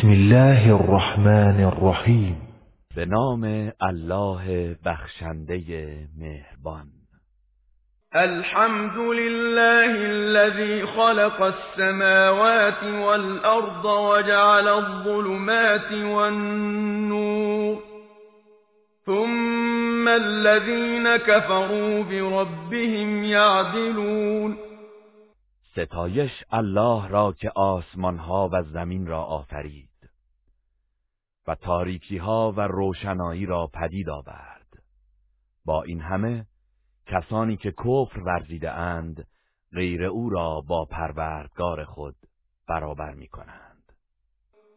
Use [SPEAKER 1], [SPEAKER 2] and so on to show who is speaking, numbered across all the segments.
[SPEAKER 1] بسم الله الرحمن الرحیم.
[SPEAKER 2] به نام الله بخشنده مهربان.
[SPEAKER 3] الحمد لله الذي خلق السماوات والأرض وجعل الظلمات والنور. ثم الذين كفروا بربهم يعدلون.
[SPEAKER 2] ستایش الله را که آسمان ها و زمین را آفرید. و تاریکی ها و روشنایی را پدید آورد. با این همه کسانی که کفر ورزیده اند غیر او را با پروردگار خود برابر می کنند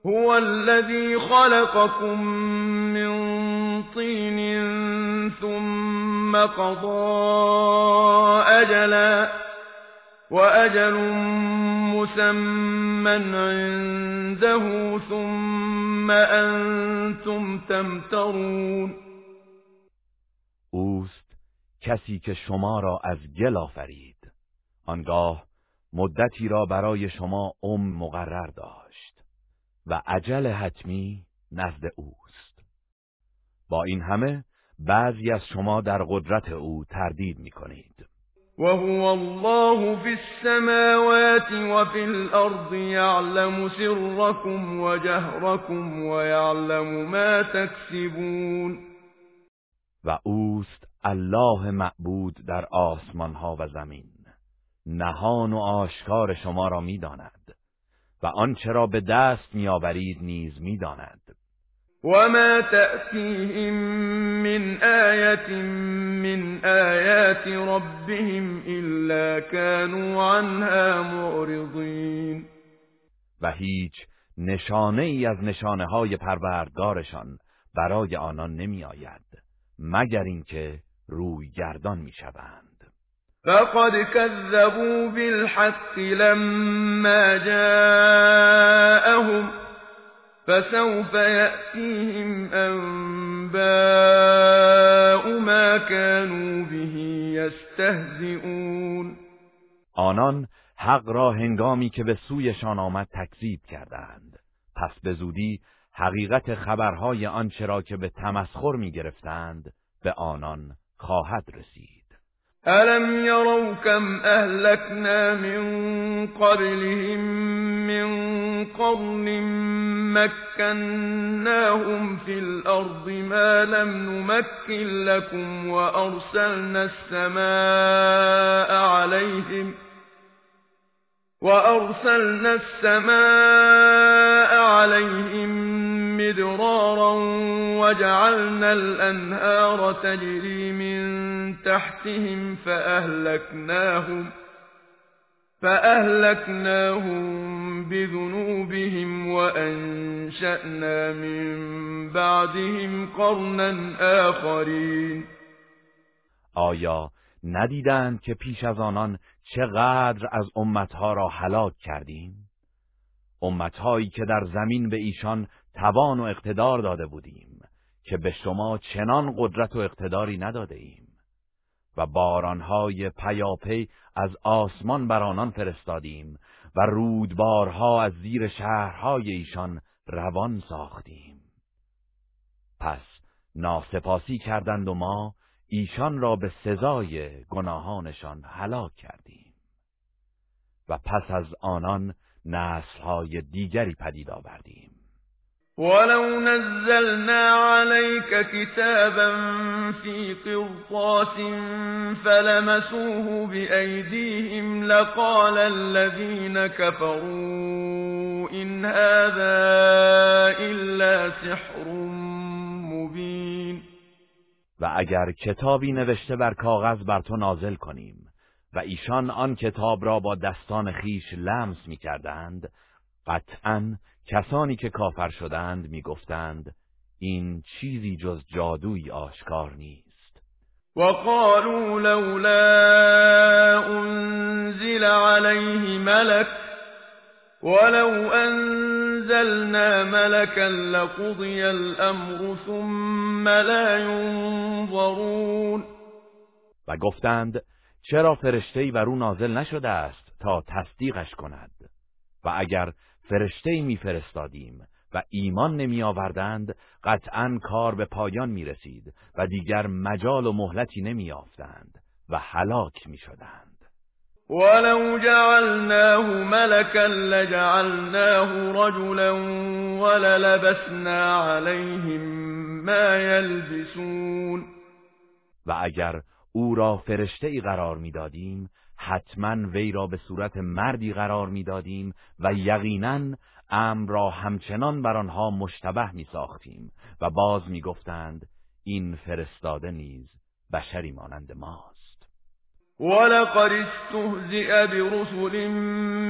[SPEAKER 3] هو الذي خلقكم من طین ثم قضى اجلا. وأجل مسمى عنده ثم انتم تمترون.
[SPEAKER 2] اوست کسی که شما را از گل آفرید. آنگاه مدتی را برای شما ام مقرر داشت و عجل حتمی نزد اوست. با این همه بعضی از شما در قدرت او تردید می کنید
[SPEAKER 3] وهو الله في السماوات وفي الأرض يعلم سركم وجهركم ويعلم ما تكسبون.
[SPEAKER 2] و اوست الله معبود در آسمان ها و زمین. نهان و آشکار شما را می‌داند و آنچه را به دست میآورید نیز می‌داند.
[SPEAKER 3] وما تأتيهم من آية من آيات ربهم إلا كانوا عنها معرضين.
[SPEAKER 2] و هیچ نشانه ای از نشانه های پروردگارشان برای آنان نمی آید مگر اینکه روی گردان می شوند
[SPEAKER 3] فقد كذبوا بالحق لما جاءهم فسوف يأتيهم أنباء ما كانوا به يستهزئون.
[SPEAKER 2] آنان حق را هنگامی که به سویشان آمد تکذیب کردند. پس به زودی حقیقت خبرهای آنچه را که به تمسخر می گرفتند به آنان خواهد رسید.
[SPEAKER 3] ألم يروا كم أهلكنا من قبلهم من قرن مكناهم في الأرض ما لم نمكن لكم وأرسلنا السماء عليهم وأرسلنا السماء عليهم مدرارا وجعلنا الأنهار تجري من تحتهم فأهلكناهم فأهلكناهم بذنوبهم وأنشأنا من بعدهم قرنا آخرين
[SPEAKER 2] آیا ندیدند که پیش از آنان چقدر از امتها را هلاک کردیم؟ امتهایی که در زمین به ایشان توان و اقتدار داده بودیم که به شما چنان قدرت و اقتداری نداده ایم و بارانهای پیاپی از آسمان بر آنان فرستادیم و رودبارها از زیر شهرهای ایشان روان ساختیم. پس ناسپاسی کردند و ما ایشان را به سزای گناهانشان هلاک کردیم. و پس از آنان نسلهای دیگری پدید آوردیم.
[SPEAKER 3] ولو نزلنا عليك كتابا في قرطاس فلمسوه بأيديهم لقال الذين كفروا إن هذا إلا سحر مبين.
[SPEAKER 2] و اگر کتابی نوشته بر کاغذ بر تو نازل کنیم و ایشان آن کتاب را با دستان خیش لمس می کردند قطعا کسانی که کافر شدند می‌گفتند این چیزی جز جادوی آشکار نیست.
[SPEAKER 3] وقالوا لولا انزل عليه ملك ولو انزلنا ملكا لقضي الامر ثم لا ينظرون.
[SPEAKER 2] و گفتند چرا فرشته‌ای بر او نازل نشده است تا تصدیقش کند؟ و اگر فرشته میفرستادیم و ایمان نمی آوردند قطعا کار به پایان می رسید و دیگر مجال و مهلتی نمی آفتند و هلاک می شدند.
[SPEAKER 3] ولو جعلناه ملكا لجعلناه رجلا وللبسنا عليهم ما يلبسون
[SPEAKER 2] و اگر او را فرشته ای قرار می‌دادیم حتما وی را به صورت مردی قرار می‌دادیم و یقینا امر را همچنان بر آنها مشتبه می ساختیم و باز می گفتند این فرستاده نیز بشری مانند ماست.
[SPEAKER 3] ولقد استهزئ برسل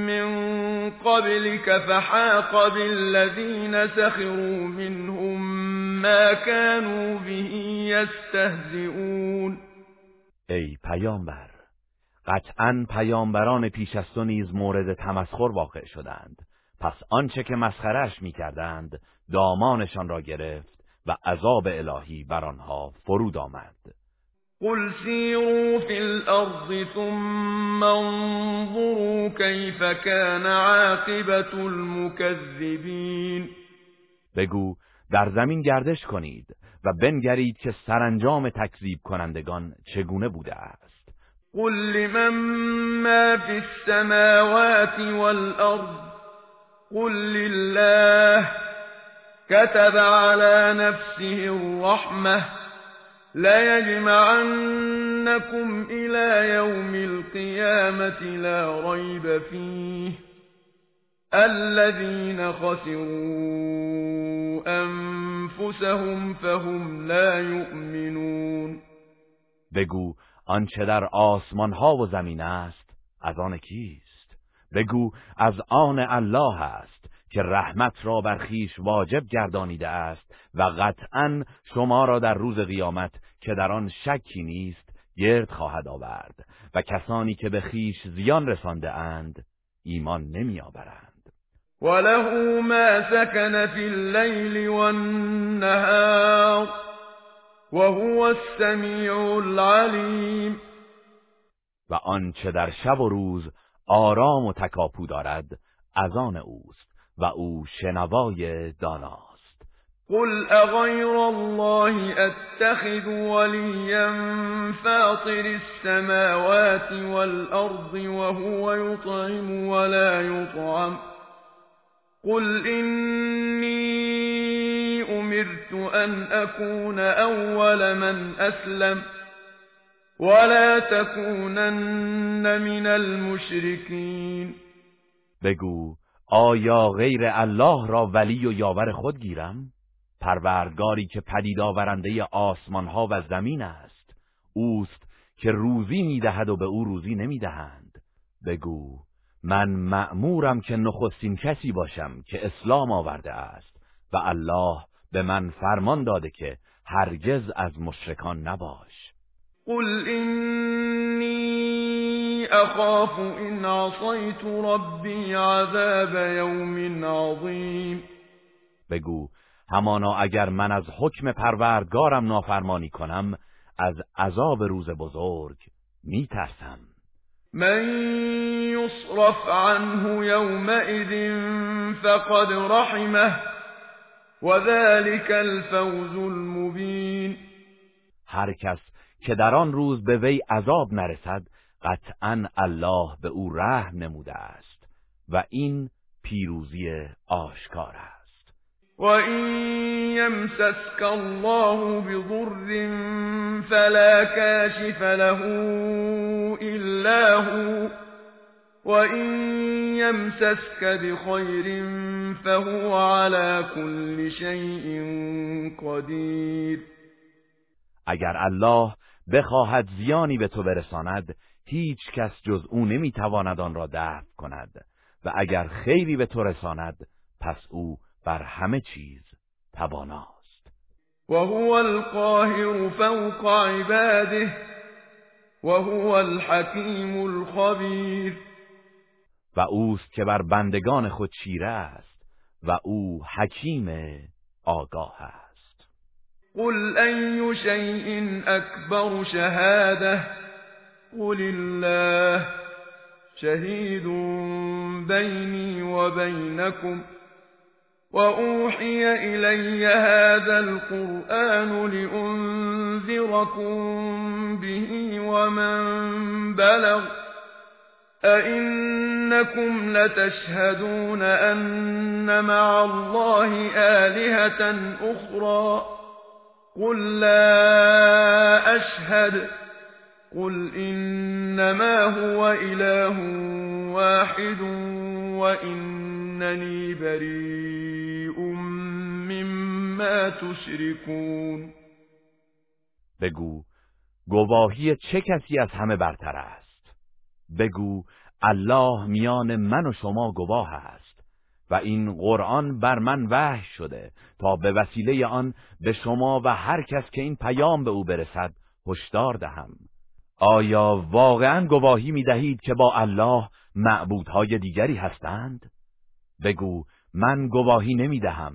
[SPEAKER 3] من قبلك فحاق بالذين سخروا منهم ما كانوا به يستهزئون
[SPEAKER 2] ای پیامبر قطعا پیامبران پیش از تو نیز مورد تمسخر واقع شدند. پس آنچه که مسخرش می‌کردند دامانشان را گرفت و عذاب الهی بر آنها فرود آمد.
[SPEAKER 3] قل سیروا فی الارض ثم انظروا کیف کان عاقبت المکذبین.
[SPEAKER 2] بگو در زمین گردش کنید و بنگرید که سرانجام تکذیب کنندگان چگونه بوده است.
[SPEAKER 3] قل لمن ما فی السماوات والارض قل لله كتب على نفسه الرحمة ليجمعنكم إلى يوم القيامة لا ريب فيه الذين خسروا أنفسهم فهم لا يؤمنون
[SPEAKER 2] آنچه در آسمان ها و زمین است از آن کیست؟ بگو از آن الله است که رحمت را بر خیش واجب گردانیده است و قطعا شما را در روز قیامت که در آن شکی نیست گرد خواهد آورد و کسانی که به خیش زیان رسانده اند ایمان نمی آورند.
[SPEAKER 3] وله ما سکن فی اللیل والنهار وهو السمیع العلیم
[SPEAKER 2] و آنچه در شب و روز آرام و تکاپو دارد از آن اوست و او شنوای داناست.
[SPEAKER 3] قل اغیر الله اتخذ ولیا فاطر السماوات والارض وهو يطعم ولا يطعم قل إني أمرت أن أكون أول من أسلم ولا تكونن من المشركین
[SPEAKER 2] بگو آیا غیر الله را ولی و یاور خود گیرم؟ پروردگاری که پدید آورنده آسمان ها و زمین است اوست که روزی می‌دهد و به او روزی نمی‌دهند. بگو من مأمورم که نخستین کسی باشم که اسلام آورده است و الله به من فرمان داده که هرگز از مشرکان نباش.
[SPEAKER 3] قل إني أخاف إن عصيت ربي عذاب يوم عظیم
[SPEAKER 2] بگو همانا اگر من از حکم پروردگارم نافرمانی کنم از عذاب روز بزرگ میترسم.
[SPEAKER 3] من یصرف عنه یومئذ فقد رحمه. وذلك الفوز المبین
[SPEAKER 2] هر کس که در آن روز به وی عذاب نرسد قطعا الله به او رحم نموده است و این پیروزی آشکار است.
[SPEAKER 3] و این یمسسک الله بضر فلا کاشف له الا هو و این یمسسک بخیر فهو على كل شيء قدیر
[SPEAKER 2] اگر الله بخواهد زیانی به تو برساند هیچ کس جز او نمی‌تواند آن را دفع کند. و اگر خیری به تو رساند پس او بر همه چیز تواناست.
[SPEAKER 3] و هو القاهر فوق عباده و هو الحکیم الخبیر
[SPEAKER 2] و اوست که بر بندگان خود چیره است و او حکیم آگاه است.
[SPEAKER 3] قل أي شيء أكبر شهادة؟ قل الله شهيد بيني وبينكم. وأوحي إلي هذا القرآن لأنذركم به ومن بلغ أئنكم لتشهدون أن مع الله آلهة أخرى؟ قل لا أشهد. قل إنما هو إله واحد وإنني بريء مما تشركون.
[SPEAKER 2] بگو گواهی چه کسی از همه برتر است؟ بگو الله میان من و شما گواه است و این قرآن بر من وحی شده تا به وسیله آن به شما و هر کس که این پیام به او برسد هشدار دهم. آیا واقعا گواهی می دهید که با الله معبودهای دیگری هستند؟ بگو من گواهی نمی دهم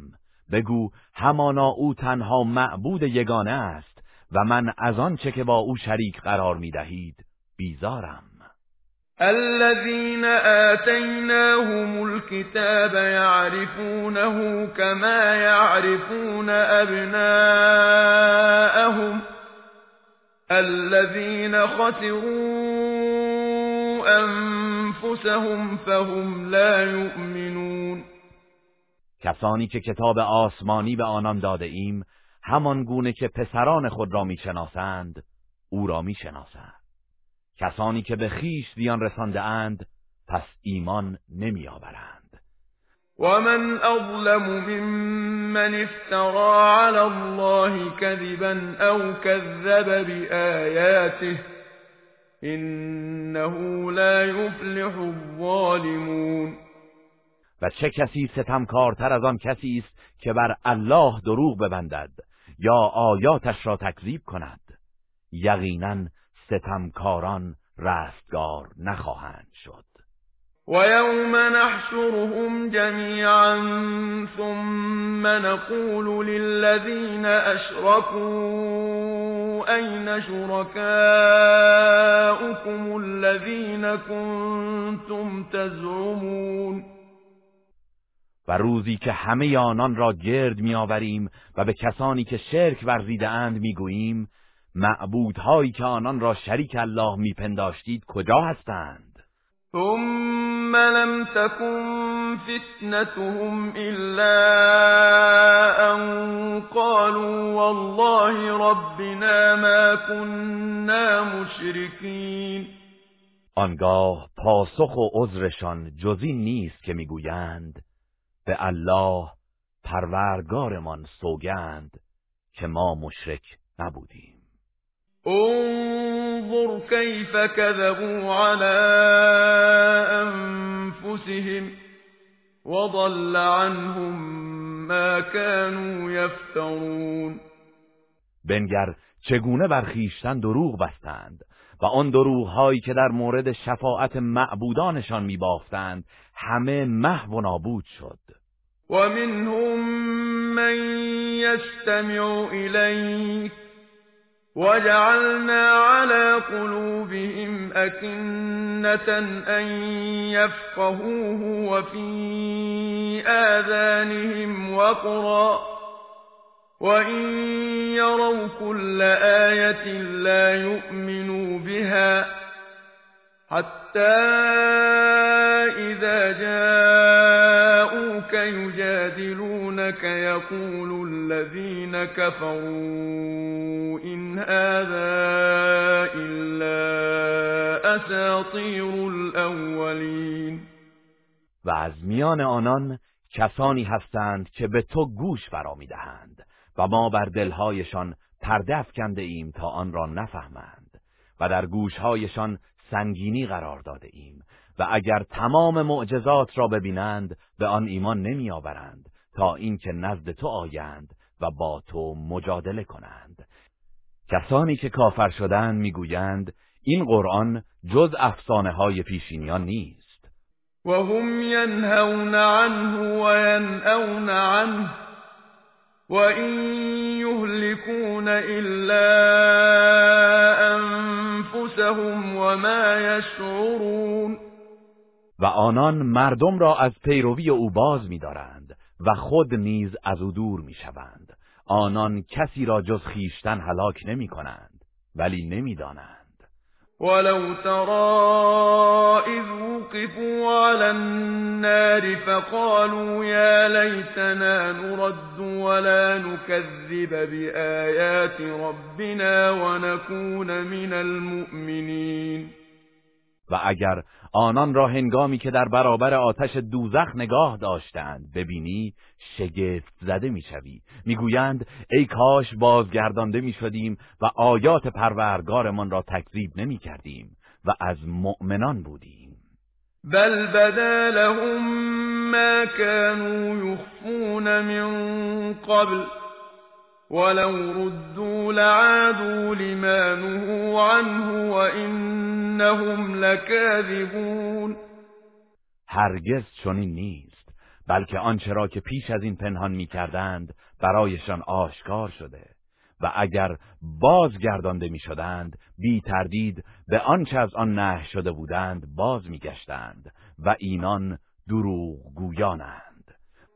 [SPEAKER 2] بگو همانا او تنها معبود یگانه است و من از آنچه که با او شریک قرار می دهید بیزارم.
[SPEAKER 3] الذين آتيناهم الكتاب يعرفونه كما يعرفون أبناءهم الذين خسروا أنفسهم فهم لا يؤمنون.
[SPEAKER 2] کسانی که کتاب آسمانی به آنان داده ایم همان گونه که پسران خود را می‌شناسند او را می‌شناسند. کسانی که به خیش زیان رسانده اند پس ایمان نمیآورند
[SPEAKER 3] ومن أظلم ممن افترى على الله كذبا أو كذب بآياته إنه لا يفلح الظالمون.
[SPEAKER 2] و چه کسی ستمکارتر از آن کسی است که بر الله دروغ ببندد یا آیاتش را تکذیب کند؟ یقینا ستمکاران رستگار نخواهند شد.
[SPEAKER 3] ويوم نحشرهم جميعا ثم نقول للذين أشركوا أين شركاؤكم الذين كنتم تزعمون؟
[SPEAKER 2] و روزی که همه آنان را گرد میآوریم و به کسانی که شرک ورزیده اند می‌گوییم معبودهایی که آنان را شریک الله میپنداشتید کجا هستند؟
[SPEAKER 3] ثم لم تكن فتنتهم إلا أن قالوا والله ربنا ما كنا مشركين
[SPEAKER 2] آنگاه پاسخ و عذرشان جزی نیست که می‌گویند به الله پروردگارمان سوگند که ما مشرک نبودیم.
[SPEAKER 3] انظر كيف كذبوا على أنفسهم وضل عنهم ما كانوا يفترون.
[SPEAKER 2] بنگر چگونه بر خویشتن دروغ بستند و آن دروغ هایی که در مورد شفاعت معبودانشان میبافتند همه محو و نابود شد.
[SPEAKER 3] و منهم من یستمع الیک وجعلنا على قلوبهم أكنة أن يفقهوه وفي آذانهم وقرا وإن يروا كل آية لا يؤمنوا بها حتى إذا جاءوك يجادلونك يقول الذين كفروا إن هذا إلا أساطير الأولين
[SPEAKER 2] و از میان آنان کسانی هستند که به تو گوش فرا می‌دهند و ما بر دلهایشان پرده افکنده ایم تا آن را نفهمند و در گوشهایشان سنگینی قرار داده ایم و اگر تمام معجزات را ببینند به آن ایمان نمی آورند تا اینکه نزد تو آیند و با تو مجادله کنند. کسانی که کافر شدند می‌گویند این قرآن جز افسانه های پیشینیان نیست.
[SPEAKER 3] و هم ینهون عنه و ینأون عنه و این یهلکون الا انفسهم و ما یشعرون
[SPEAKER 2] و آنان مردم را از پیروی او باز می‌دارند و خود نیز از او دور می‌شوند. آنان کسی را جز خیشتن هلاک نمی کنند ولی نمی‌دانند.
[SPEAKER 3] ولو ترى إذ وقفوا على النار فقالوا يا ليتنا نرد ولا نكذب بآيات ربنا ونكون من المؤمنين
[SPEAKER 2] آنان را هنگامی که در برابر آتش دوزخ نگاه داشتند ببینی شگفت زده می‌شوی. می‌گویند ای کاش بازگردانده می‌شدیم و آیات پروردگارمان را تکذیب نمی‌کردیم و از مؤمنان بودیم.
[SPEAKER 3] بل بدا لهم ما كانوا يخفون من قبل ولو ردوا لعادوا لما نهوا عنه وإنهم لكاذبون
[SPEAKER 2] هرگز چنین نیست بلکه آنچه را که پیش از این پنهان می کردند برایشان آشکار شده و اگر بازگردانده می شدند بی تردید به آنچه از آن نه شده بودند باز می گشتند و اینان دروغ گویانند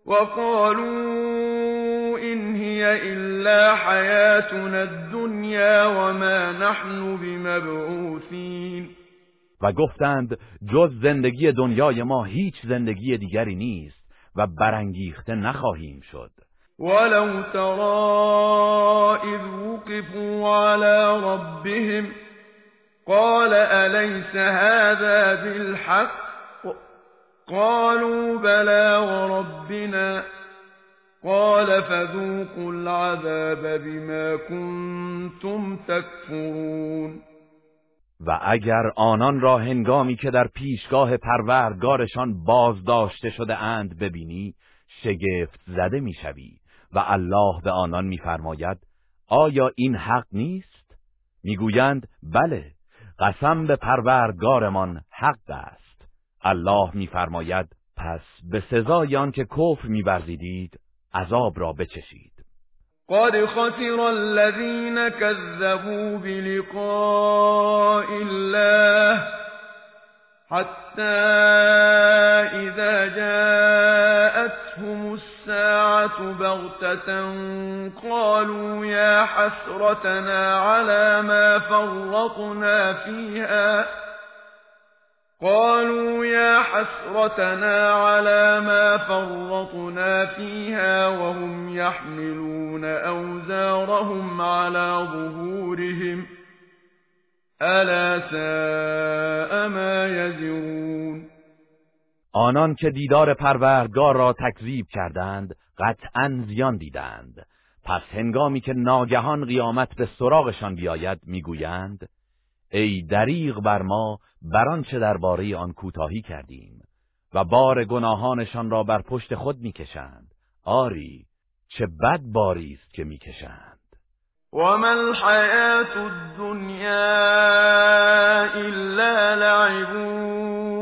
[SPEAKER 3] وقالوا إن هي إلا حياتنا الدنيا وما نحن بمبعوثين.
[SPEAKER 2] و گفتند جز زندگی دنیای ما هیچ زندگی دیگری نیست و برانگیخته نخواهیم شد.
[SPEAKER 3] ولو ترى إذ وقفوا على ربهم قال أليس هذا بالحق؟ قالوا بلى وربنا قال فذوقوا العذاب بما كنتم تكفرون.
[SPEAKER 2] و اگر آنان را هنگامی که در پیشگاه پروردگارشان بازداشته شده اند ببینی شگفت زده می‌شوی و الله به آنان میفرماید آیا این حق نیست؟ می‌گویند بله قسم به پروردگارمان حق است. الله میفرماید پس به سزای آن که کفر می‌ورزیدید عذاب را بچشید.
[SPEAKER 3] قد خسر الذين كذبوا بلقاء الله حتى إذا جاءتهم الساعة بغتة قالوا يا حسرتنا على ما فرطنا فيها. قالوا يا حسرتنا على ما فرطنا فيها وهم يحملون أوزارهم على ظهورهم. ألا ساء ما يزرون.
[SPEAKER 2] آنان که دیدار پروردگار را تکذیب کردند قطعا زیان دیدند. پس هنگامی که ناگهان قیامت به سراغشان بیاید می‌گویند ای دریغ بر ما بر آنچه درباره آن کوتاهی کردیم و بار گناهانشان را بر پشت خود می‌کشند. آری چه بد باری است که می‌کشند.
[SPEAKER 3] و من الحیات الدنیا الا لعب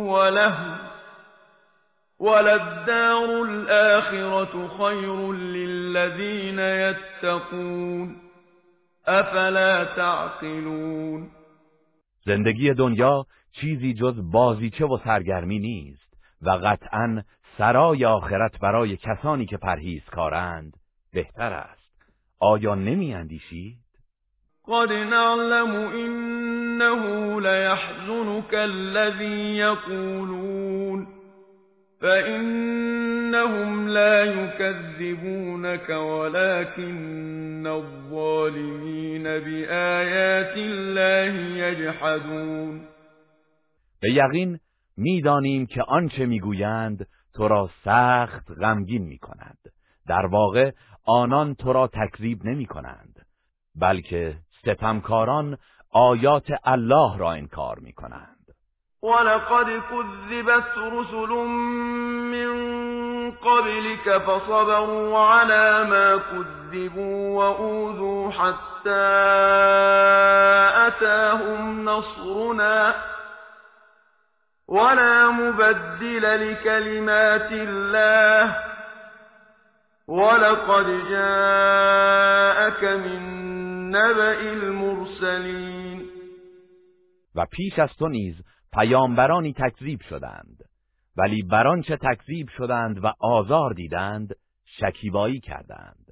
[SPEAKER 3] وله وللدار الآخرة خير للذين يتقون افلا تعقلون
[SPEAKER 2] زندگی دنیا چیزی جز بازیچه و سرگرمی نیست و قطعا سرای آخرت برای کسانی که کارند بهتر است آیا نمی اندیشید؟
[SPEAKER 3] قد نعلم انه لیحزنك الذي یقولون فإنهم لا يكذبونك ولكن الظالمين بآيات الله يجحدون
[SPEAKER 2] به یقین می‌دانیم که آنچه می‌گویند تو را سخت غمگین می‌کند. در واقع آنان تو را تکذیب نمی کنند بلکه ستمکاران آیات الله را انکار می کنند
[SPEAKER 3] ولقد كذبت رسل من قبلك فصبروا على ما كذبوا وأوذوا حتى أتاهم نصرنا. ولا مبدل لكلمات الله ولقد جاءك من نبأ المرسلين
[SPEAKER 2] و پیش از تو نیز پیامبرانی تکذیب شدند. ولی بران چه تکذیب شدند و آزار دیدند شکیبایی کردند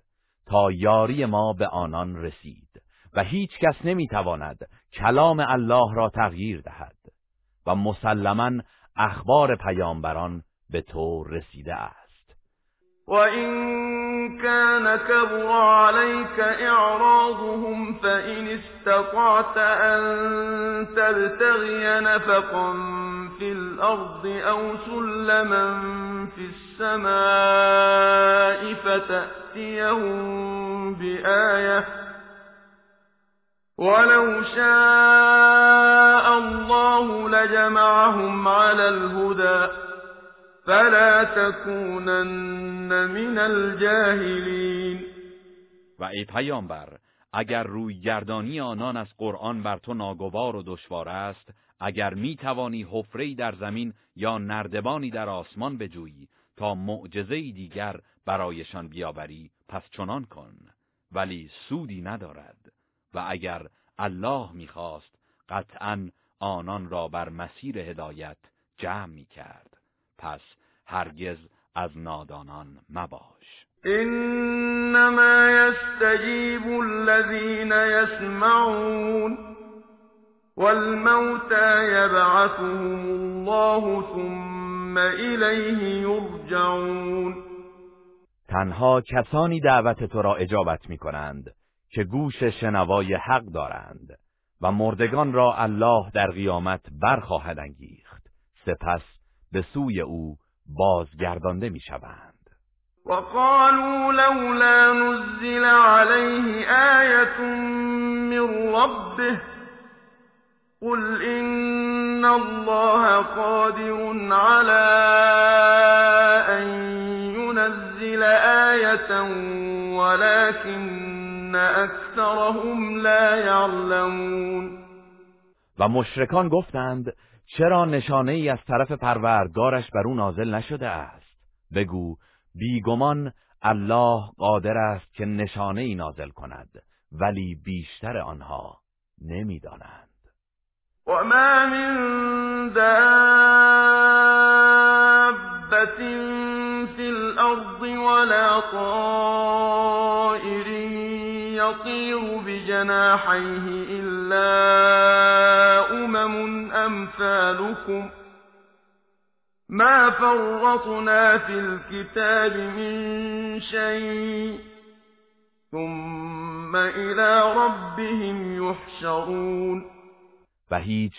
[SPEAKER 2] تا یاری ما به آنان رسید. و هیچ کس نمی‌تواند کلام الله را تغییر دهد. و مسلما اخبار پیامبران به تو رسیده است.
[SPEAKER 3] و این کان کبر عليك اعراضهم فإن استطعت ان تبتغي نفقا في الارض او سلما في السماء فتأتيهم بآية ولو شاء الله لجمعهم على الهدى فلا تكونن من الجاهلین
[SPEAKER 2] و ای پیامبر اگر روی گردانی آنان از قرآن بر تو ناگوار و دشوار است اگر می توانی حفره در زمین یا نردبانی در آسمان بجویی تا معجزه دیگر برایشان بیاوری پس چنان کن ولی سودی ندارد. و اگر الله می‌خواست قطعا آنان را بر مسیر هدایت جمع می کرد پس هرگز از نادانان مباش.
[SPEAKER 3] انما يستجيب الذين يسمعون والموتى يبعثهم الله ثم الیه یرجعون.
[SPEAKER 2] تنها کسانی دعوت تو را اجابت می کنند که گوش شنوای حق دارند و مردگان را الله در قیامت برخواهد انگیخت. سپس به سوی او بازگردانده می شوند
[SPEAKER 3] وقالوا لولا نزل عليه آية من ربه قل إن الله قادر على أن ينزل آية ولكن أكثرهم لا يعلمون
[SPEAKER 2] و مشرکان گفتند چرا نشانه ای از طرف پروردگارش بر او نازل نشده است؟ بگو بیگمان الله قادر است که نشانه ای نازل کند ولی بیشتر آنها نمی‌دانند.
[SPEAKER 3] وما من دابة في الأرض ولا طائر يطير بجناحيه إلا أمم أمثالكم. ما فرطنا في الكتاب من شيء. ثم إلى ربهم يحشرون.
[SPEAKER 2] و هیچ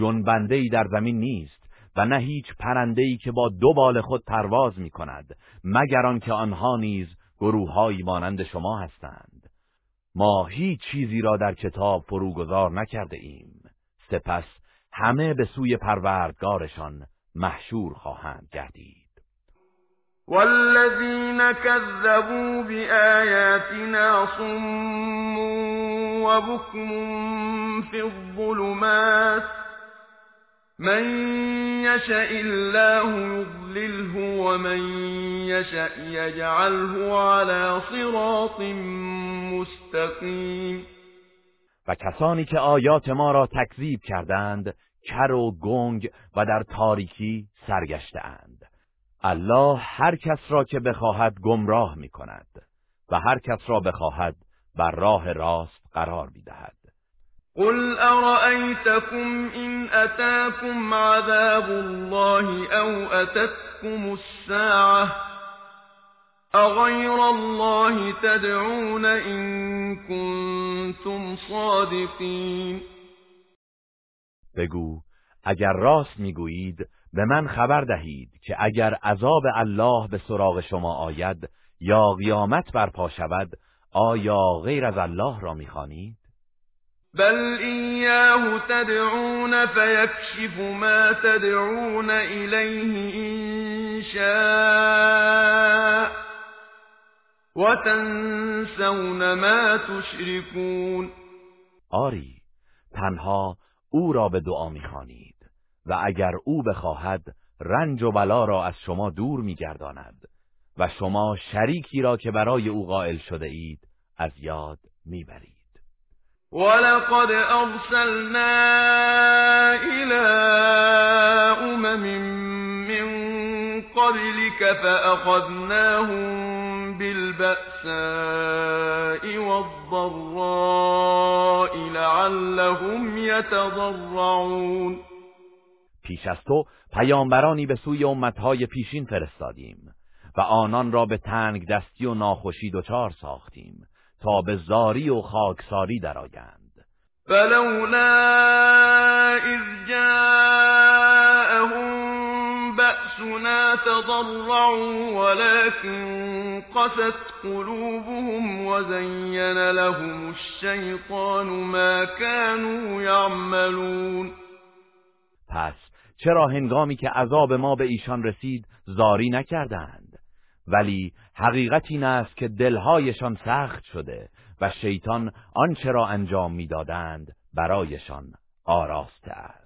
[SPEAKER 2] جنبنده ای در زمین نیست و نه هیچ پرنده ای که با دو بال خود پرواز می کند مگر آنکه آنها نیز گروههایی مانند شما هستند. ما هیچ چیزی را در کتاب فروگذار نکرده ایم. سپس همه به سوی پروردگارشان محشور خواهند گردید.
[SPEAKER 3] والذين كذبوا بآياتنا صم وبكم في الظلمات من يشاء الله يضلله ومن يشاء يجعله على صراط مستقیم
[SPEAKER 2] و کسانی که آیات ما را تکذیب کردند کر و گنگ و در تاریکی سرگشته اند الله هر کس را که بخواهد گمراه می کند و هر کس را بخواهد بر راه راست قرار می دهد
[SPEAKER 3] قل أرأيتكم إن أتاكم عذاب الله أو أتتكم الساعة أغير الله تدعون إن كنتم صادقين
[SPEAKER 2] بگو اگر راست می‌گویید به من خبر دهید که اگر عذاب الله به سراغ شما آید یا قیامت برپا شود آیا غیر از الله را می‌خوانید
[SPEAKER 3] بل ایاه تدعون فیکشف ما تدعون الیه ان شاء وتنسون ما تشركون
[SPEAKER 2] آری تنها او را به دعا می‌خوانید و اگر او بخواهد رنج و بلا را از شما دور میگرداند و شما شریکی را که برای او قائل شده اید از یاد می‌برید.
[SPEAKER 3] ولقد ارسلنا الى امم من قبلك فاخذناهم بالبأساء والضراء لعلهم يتضرعون.
[SPEAKER 2] پیش از تو پیامبرانی به سوی امتهای پیشین فرستادیم و آنان را به تنگ دستی و ناخوشی دچار ساختیم. تا به زاری و خاکساری درآیند.
[SPEAKER 3] فلولا اذ جاءهم بأسنا تضرعوا ولكن قست قلوبهم وزين لهم الشيطان ما كانوا يعملون.
[SPEAKER 2] پس چرا هنگامی که عذاب ما به ایشان رسید زاری نکردند؟ ولی حقیقت این است که دلهایشان سخت شده و شیطان آنچه را انجام می‌دادند برایشان آراسته است.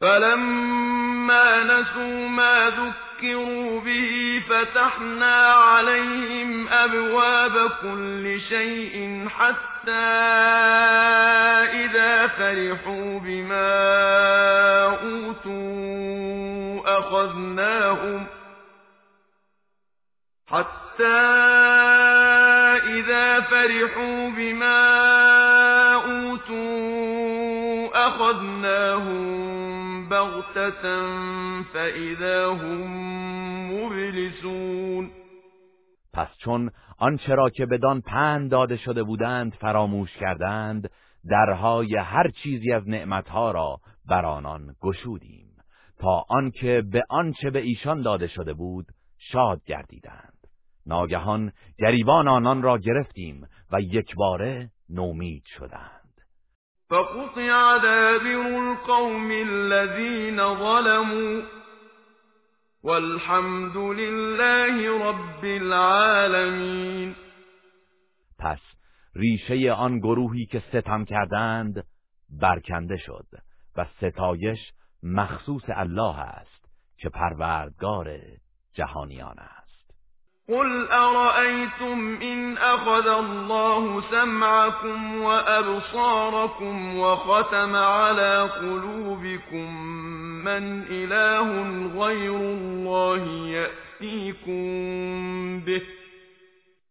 [SPEAKER 3] فلما نسوا ما ذكروا به فتحنا عليهم أبواب كل شيء حتى إذا فرحوا بما أوتوا أخذناهم حتى إذا فرحوا بما أوتوا أخذناهم بغتة فإذا هم مبلسون.
[SPEAKER 2] پس چون آنچه را که بدان پند داده شده بودند فراموش کردند درهای هر چیزی از نعمتها را بر آنان گشودیم تا آنکه به آنچه به ایشان داده شده بود شاد گردیدند. ناگهان گریبان آنان را گرفتیم و یکباره نومید شدند.
[SPEAKER 3] فقطع دابر القوم الذين ظلموا والحمد لله رب العالمین.
[SPEAKER 2] پس ریشه آن گروهی که ستم کردند برکنده شد و ستایش مخصوص الله است که پروردگار جهانیان است.
[SPEAKER 3] قل أرأيتم إن أخذ الله سمعكم وأبصاركم وختم على قلوبكم من إله غير الله يأتيكم به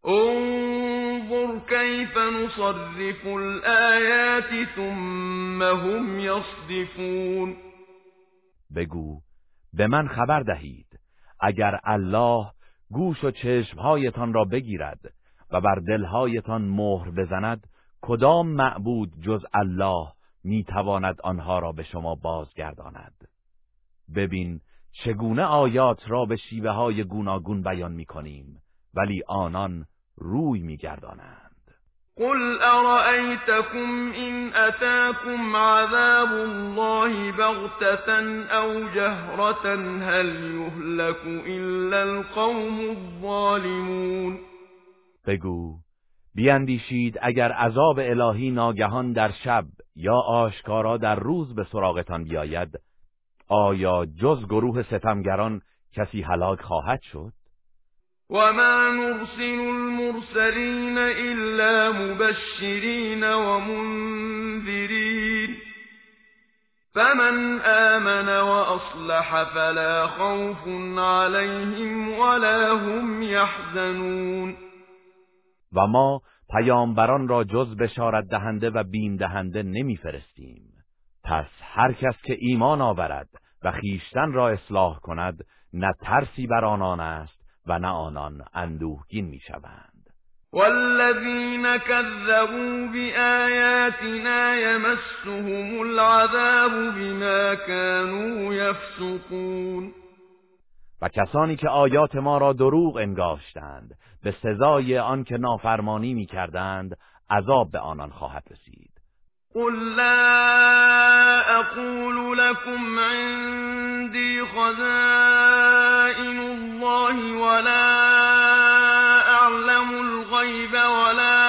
[SPEAKER 3] انظر كيف نصرف الآيات ثم هم يصدفون
[SPEAKER 2] بگو به من خبر دهید اگر الله گوش و چشمهایتان را بگیرد و بر دلهایتان مهر بزند کدام معبود جز الله می‌تواند آنها را به شما بازگرداند؟ ببین چگونه آیات را به شیوه های گوناگون بیان می کنیم ولی آنان روی میگردانند.
[SPEAKER 3] قل أرأيتكم إن أتاكم عذاب الله بغتة أو جهرة هل يهلك إلا القوم الظالمون؟
[SPEAKER 2] بگو بیاندیشید اگر عذاب الهی ناگهان در شب یا آشکارا در روز به سراغتان بیاید آیا جز گروه ستمگران کسی هلاک خواهد شد؟
[SPEAKER 3] وما نرسل المرسلين إلا مبشرين ومنذرين فمن آمن وأصلح فلا خوف عليهم ولا هم يحزنون
[SPEAKER 2] و ما پیامبران را جز بشارت دهنده و بیم دهنده نمیفرستیم. پس هر کس که ایمان آورد و خیشتن را اصلاح کند نه ترسی بر آنان است و نه آنان اندوهگین می‌شوند.
[SPEAKER 3] والذین كذبوا بآیاتنا یمسهم العذاب بما كانوا یفسقون.
[SPEAKER 2] و کسانی که آیات ما را دروغ انگاشتند به سزای آن که نافرمانی می‌کردند عذاب به آنان خواهد رسید.
[SPEAKER 3] قل لا أقول لكم عندي خزائن الله ولا اعلم الغيب ولا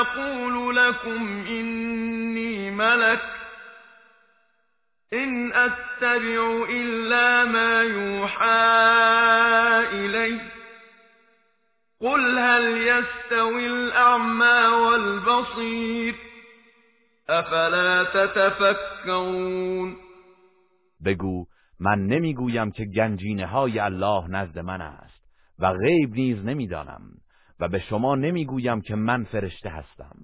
[SPEAKER 3] أقول لكم اني ملك ان اتبع الا ما يوحى الي قل هل يستوي الاعمى والبصير افلا تتفکرون؟
[SPEAKER 2] بگو من نمی‌گویم که گنجینه های الله نزد من است و غیب نیز نمی‌دانم و به شما نمی‌گویم که من فرشته هستم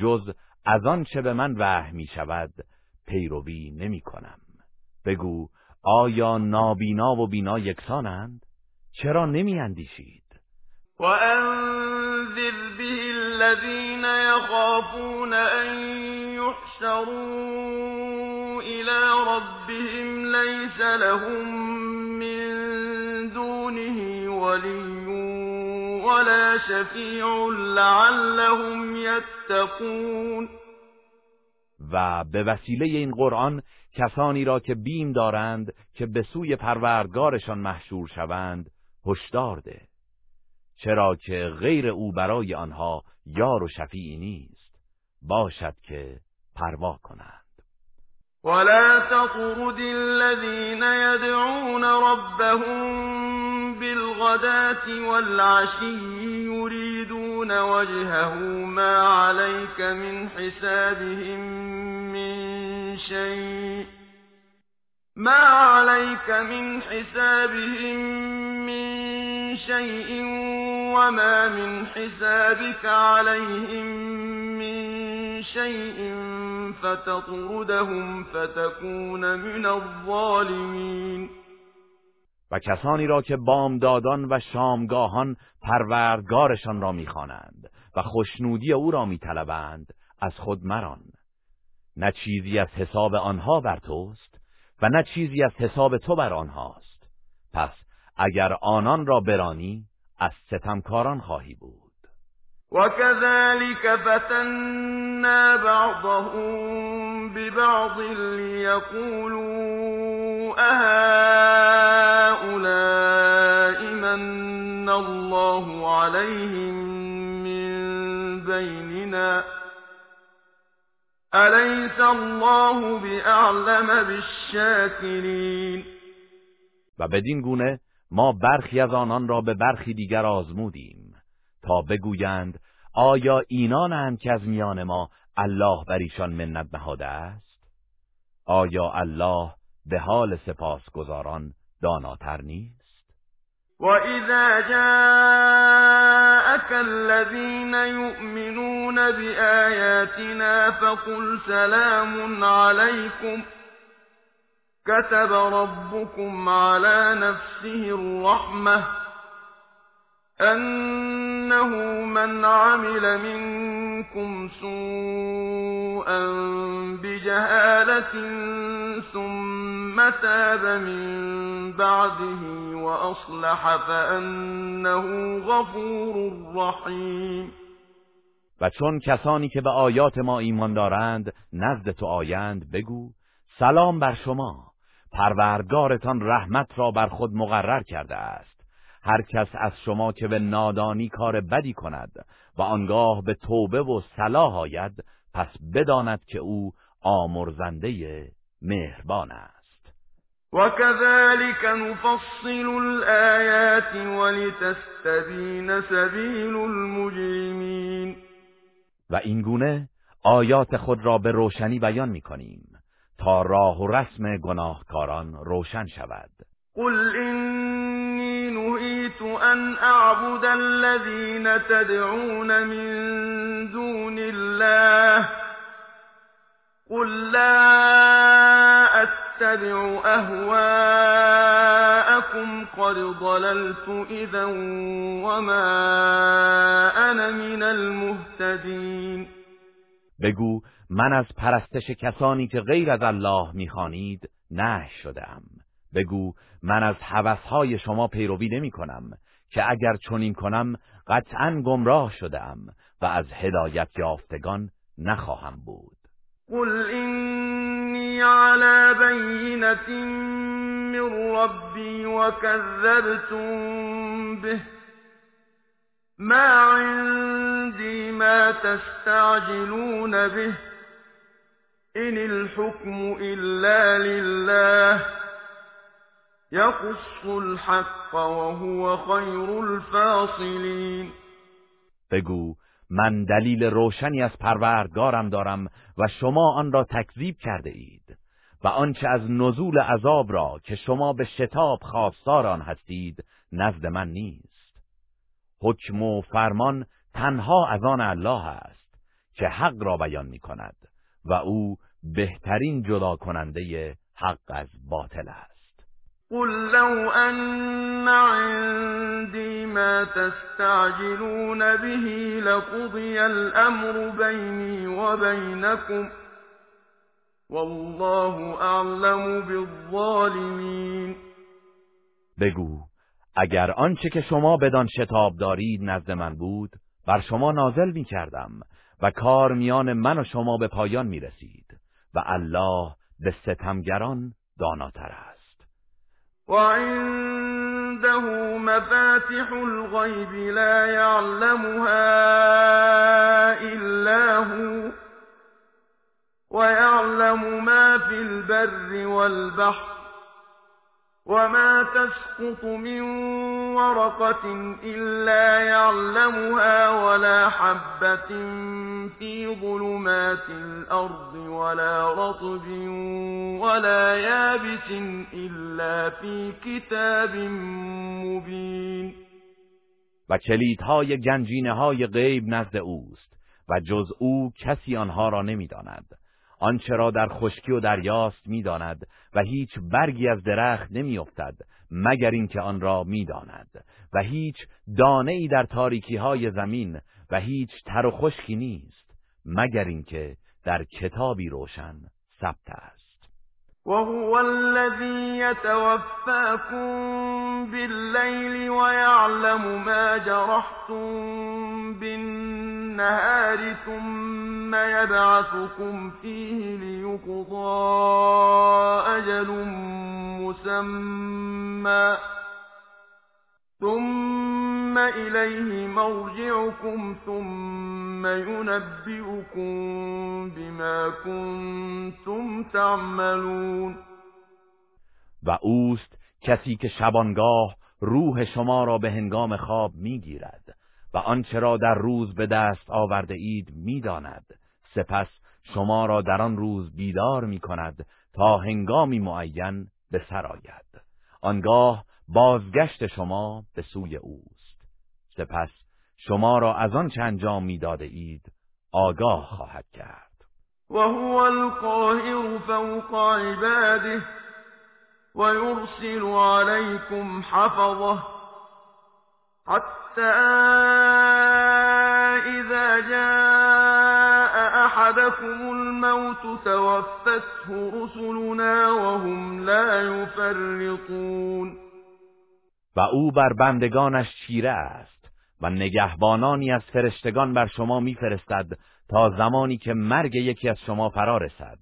[SPEAKER 2] جز از آن چه به من وحی می شود پیروی نمی کنم بگو آیا نابینا و بینا یکسانند؟ چرا نمی اندیشید
[SPEAKER 3] وأنذر به الذين يخافون أن يحشروا إلى ربهم ليس لهم من دونه ولي ولا شفيع لعلهم يتقون
[SPEAKER 2] و به وسیله این قرآن کسانی را که بیم دارند که به سوی پروردگارشان محشور شوند هشدار ده. چرا که غیر او برای آنها یار و شفیعی نیست. باشد که پروا کنند.
[SPEAKER 3] ولا تطرد الذين يدعون ربهم بالغداة والعشي يريدون وجهه ما عليك من حسابهم من شيء ما عليك من حسابهم من شيء وما من حسابك عليهم من شيء فتطردهم فتكون من الظالمين.
[SPEAKER 2] و کسانی را که بامدادان و شامگاهان پروردگارشان را می‌خوانند و خوشنودی او را میطلبند از خود مران. نه چیزی از حساب آنها بر توست و نه چیزی از حساب تو بر آنهاست. پس اگر آنان را برانی از ستمکاران خواهی بود.
[SPEAKER 3] وكذلك فتنا بعضهم ببعض ليقولوا أهؤلاء من الله عليهم من بيننا؟ أليس الله بأعلم بالشاكرين؟
[SPEAKER 2] و بدین گونه ما برخی از آنان را به برخی دیگر آزمودیم تا بگویند آیا اینانند که از میان ما الله بر ایشان منت نهاده است؟ آیا الله به حال سپاسگزاران داناتر نیست؟
[SPEAKER 3] وَإِذَا جَاءَكَ الَّذِينَ يُؤْمِنُونَ بِآيَاتِنَا فَقُلْ سَلَامٌ عَلَيْكُمْ كَتَبَ رَبُّكُمْ عَلَى نَفْسِهِ الرَّحْمَةَ أَنَّهُ مَنْ عَمِلَ مِنكُمْ سُوءًا بِجَهَالَةٍ ثُمَّ تَابَ مِن بَعْدِهِ وَأَصْلَحَ فَأَنَّهُ غَفُورٌ رَّحِيمٌ.
[SPEAKER 2] و چون کسانی که به آیات ما ایمان دارند نزد تو آیند بگو سلام بر شما. پروردگارتان رحمت را بر خود مقرر کرده است. هر کس از شما که به نادانی کار بدی کند و آنگاه به توبه و صلاح آید پس بداند که او آمرزنده مهربان است.
[SPEAKER 3] وكذلك نفصل الآيات ولتستبین سبیل المجرمین
[SPEAKER 2] و اینگونه آیات خود را به روشنی بیان می‌کنیم. تا راه و رسم گناهکاران روشن شود.
[SPEAKER 3] قل إني نهيت أن أعبد الذين تدعون من دون الله. قل لا أتبع أهواءكم. قد ضللت إذا وما أنا من المهتدين.
[SPEAKER 2] بگو من از پرستش کسانی که غیر از الله می‌خوانید نه شدم بگو من از حوثهای شما پیروی نمی کنم که اگر چنین کنم قطعا گمراه شدم و از هدایت یافتگان نخواهم بود.
[SPEAKER 3] قل اینی على بینت من ربی وكذبتم به. ما عندي ما تستعجلون به. إن الحكم إلا لله يقص الحق وهو خیر الفاصلین
[SPEAKER 2] بگو من دلیل روشنی از پروردگارم دارم و شما آن را تکذیب کرده اید و آنچه از نزول عذاب را که شما به شتاب خواستار آن هستید نزد من نیست. حکم و فرمان تنها از آن الله است که حق را بیان می کند و او بهترین جدا کننده حق از باطل است.
[SPEAKER 3] قل لو ان عندي ما تستعجلون به لقضي الامر بيني وبينكم والله اعلم بالظالمین
[SPEAKER 2] بگو اگر آنچه که شما بدان شتاب دارید نزد من بود بر شما نازل می کردم و کار میان من و شما به پایان می رسید و الله به ستمگران داناتر است.
[SPEAKER 3] و عنده مفاتح الغیب لا يعلمها الا هو ويعلم ما في البر والبحر. وما تسقط من ورقة إلا يعلمها ولا حبة في ظلمات الأرض ولا رطب ولا يابس إلا في كتاب مبين.
[SPEAKER 2] و کلیدهای گنجینه های غیب نزد اوست و جز او کسی آنها را نمی‌داند. آنچه را در خشکی و دریاست می‌داند و هیچ برگی از درخت نمیافتد مگر اینکه آن را می‌داند. و هیچ دانه ای در تاریکی های زمین و هیچ تر و خشکی نیست مگر اینکه در کتابی روشن ثبت است.
[SPEAKER 3] وهو الذي يتوفاكم بالليل ويعلم ما جرحتم بالنهار ثم يبعثكم فيه ليقضى أجل مسمى ثم إليه مرجعكم ثم ينبئكم بما كنتم تعملون.
[SPEAKER 2] و اوست کسی که شبانگاه روح شما را به هنگام خواب می‌گیرد. و آنچه را در روز به دست آورده اید می‌داند. سپس شما را در آن روز بیدار می کند تا هنگامی معین به سر آید. آنگاه بازگشت شما به سوی اوست. سپس شما را از آن چه انجام می‌داده اید آگاه خواهد کرد.
[SPEAKER 3] و هو القاهر فوق عباده و یرسل حفظه اذا جاء احدكم الموت توفته رسلنا وهم لا يفرطون.
[SPEAKER 2] و او بر بندگانش چیره است و نگهبانانی از فرشتگان بر شما میفرستد تا زمانی که مرگ یکی از شما فرا رسد.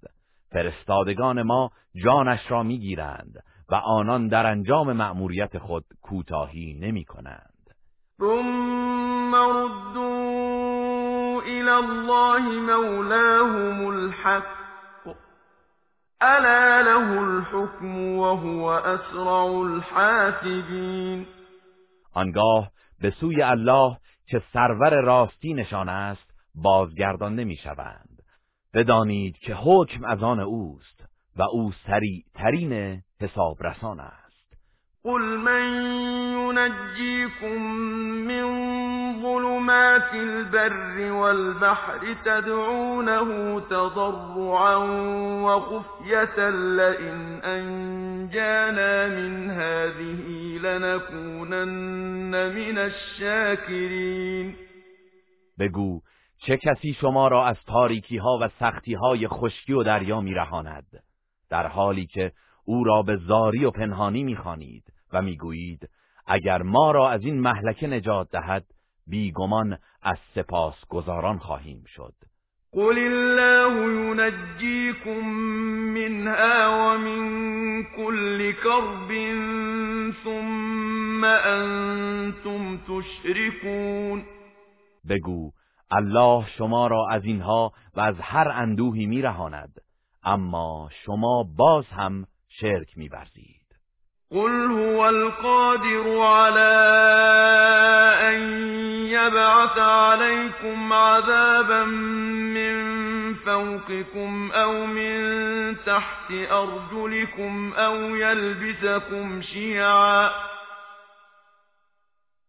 [SPEAKER 2] فرستادگان ما جانش را می‌گیرند و آنان در انجام مأموریت خود کوتاهی نمی کنند
[SPEAKER 3] ثم ردوا الى الله مولاهم الحق الا له الحكم وهو اسرع الحاسبین
[SPEAKER 2] آنگاه به سوی الله که سرور راستی نشان است بازگردانده می‌شوند بدانید که حکم از آن اوست و او سریع ترین حسابرسان است.
[SPEAKER 3] قل من ينجيكم من ظلمات البر والبحر تدعونه تضرعا وخفية لئن أنجانا من هذه لنكونن من الشاكرين
[SPEAKER 2] بگو چه کسی شما را از تاریکی ها و سختی های خشکی و دریا میرهاند؟ در حالی که او را به زاری و پنهانی می‌خوانید. و می‌گویید اگر ما را از این محلکه نجات دهد بیگمان از سپاس گذاران خواهیم شد.
[SPEAKER 3] قل الله ينجيكم منها ومن كل كرب ثم انتم تشركون.
[SPEAKER 2] بگو الله شما را از اینها و از هر اندوهی میرهاند اما شما باز هم شرک میورزید.
[SPEAKER 3] قل هو القادر على أن يبعث عليكم عذابا من فوقكم أو من تحت أرجلكم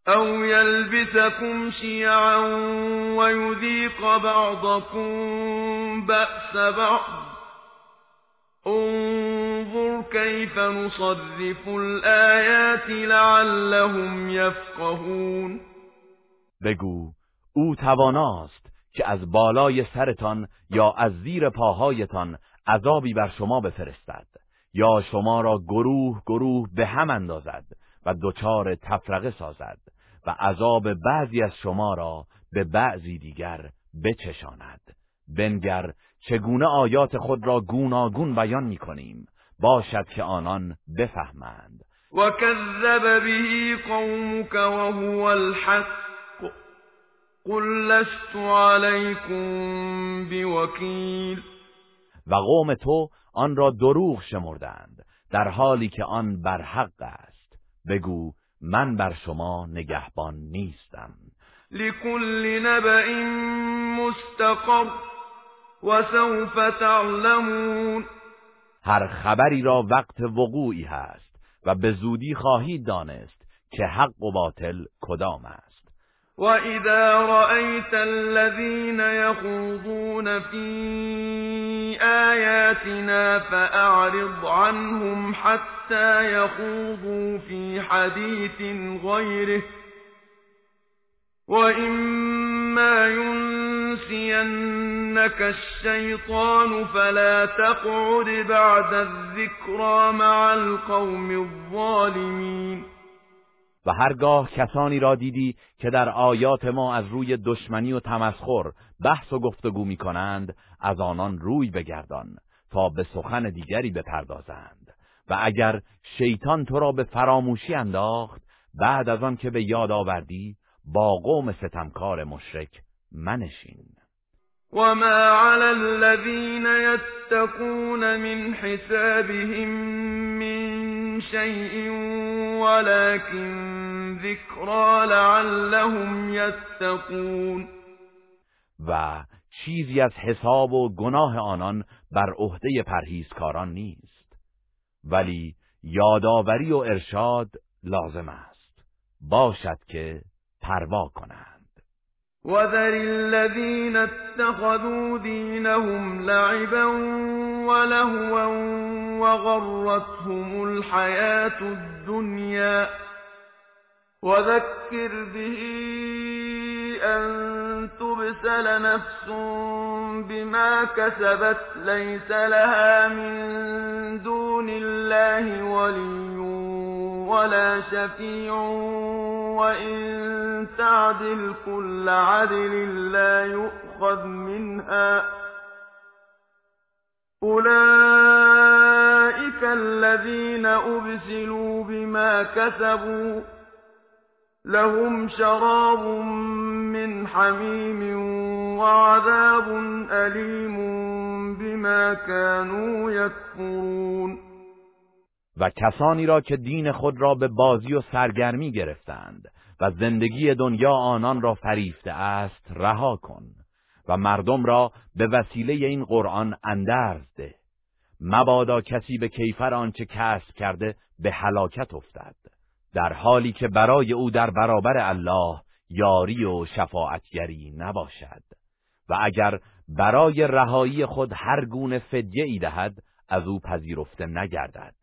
[SPEAKER 3] أو يلبسكم شيعا ويذيق بعضكم بأس بعض كيف نصرف الآيات لعلهم يفقهون؟
[SPEAKER 2] بگو او تواناست که از بالای سرتان یا از زیر پاهایتان عذابی بر شما بفرستد یا شما را گروه گروه به هم اندازد و دچار تفرقه سازد و عذاب بعضی از شما را به بعضی دیگر بچشاند. بنگر چگونه آیات خود را گوناگون بیان می کنیم؟ باشد که آنان بفهمند.
[SPEAKER 3] و کذب به قومك وهو الحق قل لست علیکم بوکیل
[SPEAKER 2] و قوم تو آن را دروغ شمردند در حالی که آن بر حق است. بگو من بر شما نگهبان نیستم.
[SPEAKER 3] لكل نبأ مستقر و سوف تعلمون.
[SPEAKER 2] هر خبری را وقت وقوعی هست و به زودی خواهید دانست که حق و باطل کدام است.
[SPEAKER 3] وَإِذَا رَأَيْتَ الَّذِينَ يَخُوضُونَ فِي آيَاتِنَا فَأَعْرِضْ عَنْهُمْ حَتَّى يَخُوضُوا فِي حَدِيثٍ غَيْرِهِ وَإِمَّا يُنْسِيَنَّكَ الشَّيْطَانُ فَلَا تَقْعُدْ بَعْدَ الذِّكْرَى مَعَ الْقَوْمِ الظَّالِمِينَ.
[SPEAKER 2] و هرگاه کسانی را دیدی که در آیات ما از روی دشمنی و تمسخر بحث و گفتگو می کنند از آنان روی بگردان تا به سخن دیگری بپردازند. و اگر شیطان تو را به فراموشی انداخت بعد از آن که به یاد آوردی با قوم ستمکار مشرک منشین.
[SPEAKER 3] وما على الذين يتقون من حسابهم من شيء ولكن ذكرى لعلهم يتقون.
[SPEAKER 2] و چیزی از حساب و گناه آنان بر عهده پرهیزکاران نیست. ولی یادآوری و ارشاد لازم است. باشد که پروا کنند.
[SPEAKER 3] وذر الذين اتخذوا دينهم لعبا ولهوا وغرتهم الحياة الدنيا. وذكر به أن تبسل نفس بما كسبت ليس لها من دون الله ولي ولا شفيع وإن تعدل كل عدل لا يؤخذ منها أولئك الذين أبسلوا بما كسبوا لهم شراب من حميم وعذاب أليم بما كانوا يكفرون.
[SPEAKER 2] و کسانی را که دین خود را به بازی و سرگرمی گرفتند و زندگی دنیا آنان را فریفته است رها کن و مردم را به وسیله این قرآن اندرز ده. مبادا کسی به کیفر آنچه کسب کرده به هلاکت افتد. در حالی که برای او در برابر الله یاری و شفاعتگری نباشد. و اگر برای رهایی خود هر گونه فدیه ای دهد از او پذیرفته نگردد.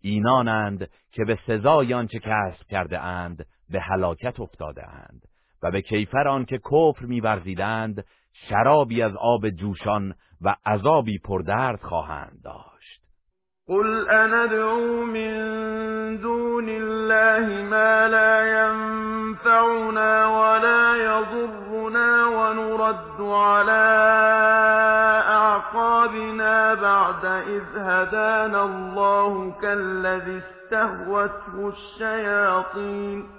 [SPEAKER 2] اینانند که به سزای آنچه کسب کرده اند به هلاکت افتاده اند. و به کیفر آنکه کفر می‌ورزیدند شرابی از آب جوشان و عذابی پردرد خواهند داشت
[SPEAKER 3] قل اندعو من دون الله ما لا ينفعنا ولا يضرنا ونرد على أعقابنا بعد إذ هدانا الله كالذي استهوته الشياطين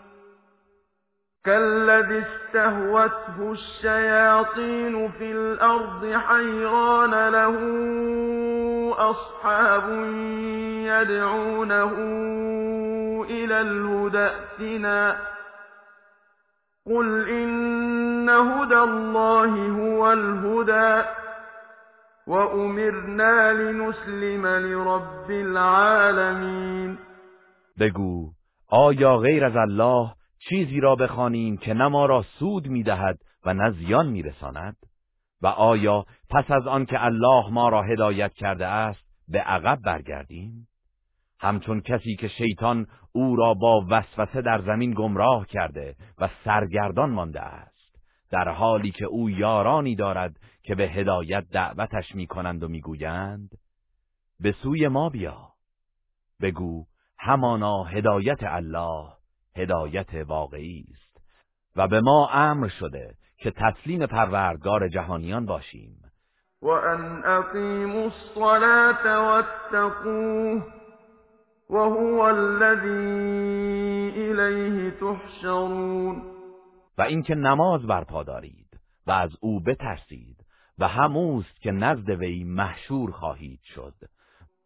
[SPEAKER 3] كالذي استهوته الشياطين في الأرض حيران له أصحاب يدعونه إلى الهدى ائتنا. قل إن هدى الله هو الهدى وأمرنا لنسلم لرب العالمين.
[SPEAKER 2] بگو آیا غیر از الله چیزی را بخوانیم که نه ما را سود می‌دهد و نه زیان میرساند؟ و آیا پس از آن که الله ما را هدایت کرده است به عقب برگردیم؟ همچون کسی که شیطان او را با وسوسه در زمین گمراه کرده و سرگردان مانده است در حالی که او یارانی دارد که به هدایت دعوتش می‌کنند و می‌گویند به سوی ما بیا. بگو همانا هدایت الله. هدایت واقعی است. و به ما امر شده که تسلیم پروردگار جهانیان باشیم.
[SPEAKER 3] و ان اقیموا الصلاة واتقوه وهو الذی الیه تحشرون.
[SPEAKER 2] و اینکه نماز برپا دارید و از او بترسید و هموست که نزد وی محشور خواهید شد.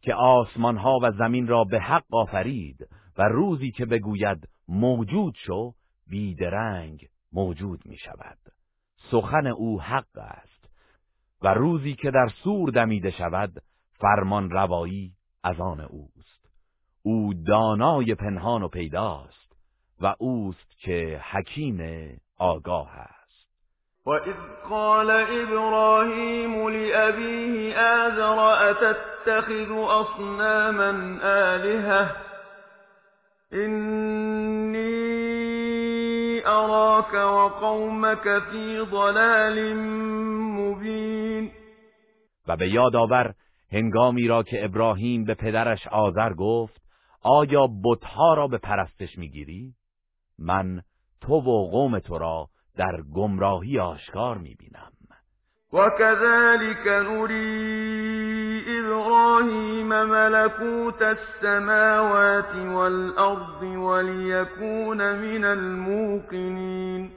[SPEAKER 2] که آسمان ها و زمین را به حق آفرید و روزی که بگوید موجود شو بیدرنگ موجود می شود سخن او حق است و روزی که در سور دمیده شود فرمان روایی از آن اوست. او دانای پنهان و پیداست و اوست که حکیم آگاه است.
[SPEAKER 3] وَإِذْ قَالَ إِبْرَاهِيمُ لِأَبِيهِ آذَرَ أَتَتَّخِذُ أَصْنَامًا آلِهَةً إِنِّي أَرَاكَ وَقَوْمَكَ فِي ضَلَالٍ مُبِينٍ
[SPEAKER 2] و به یاد آور هنگامی را که ابراهیم به پدرش آذر گفت آیا بتها را به پرستش می‌گیری؟ من تو و قوم تو را در گمراهی آشکار می‌بینم.
[SPEAKER 3] و كذلك نری ابراهیم ملکوت السماوات والارض وليكون من الموقنین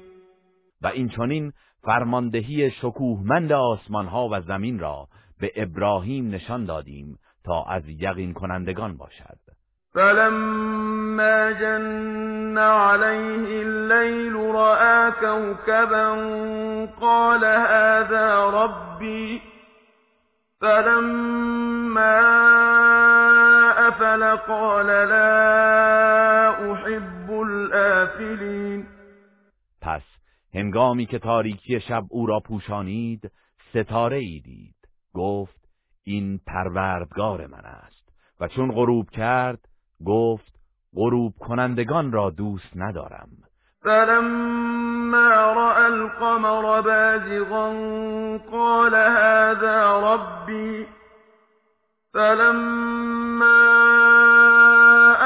[SPEAKER 2] و این چنین فرماندهی شکوهمند آسمان ها و زمین را به ابراهیم نشان دادیم تا از یقین کنندگان باشد.
[SPEAKER 3] فلما جن عليه الليل رأى كوكبا قال هذا ربي فلما أفل قال لا أحب الآفلين
[SPEAKER 2] پس هنگامی که تاریکی شب او را پوشانید ستاره ای دید. گفت این پروردگار من است. و چون غروب کرد گفت غروب کنندگان را دوست ندارم.
[SPEAKER 3] فلما رأى القمر بازغا قال هذا ربي فلما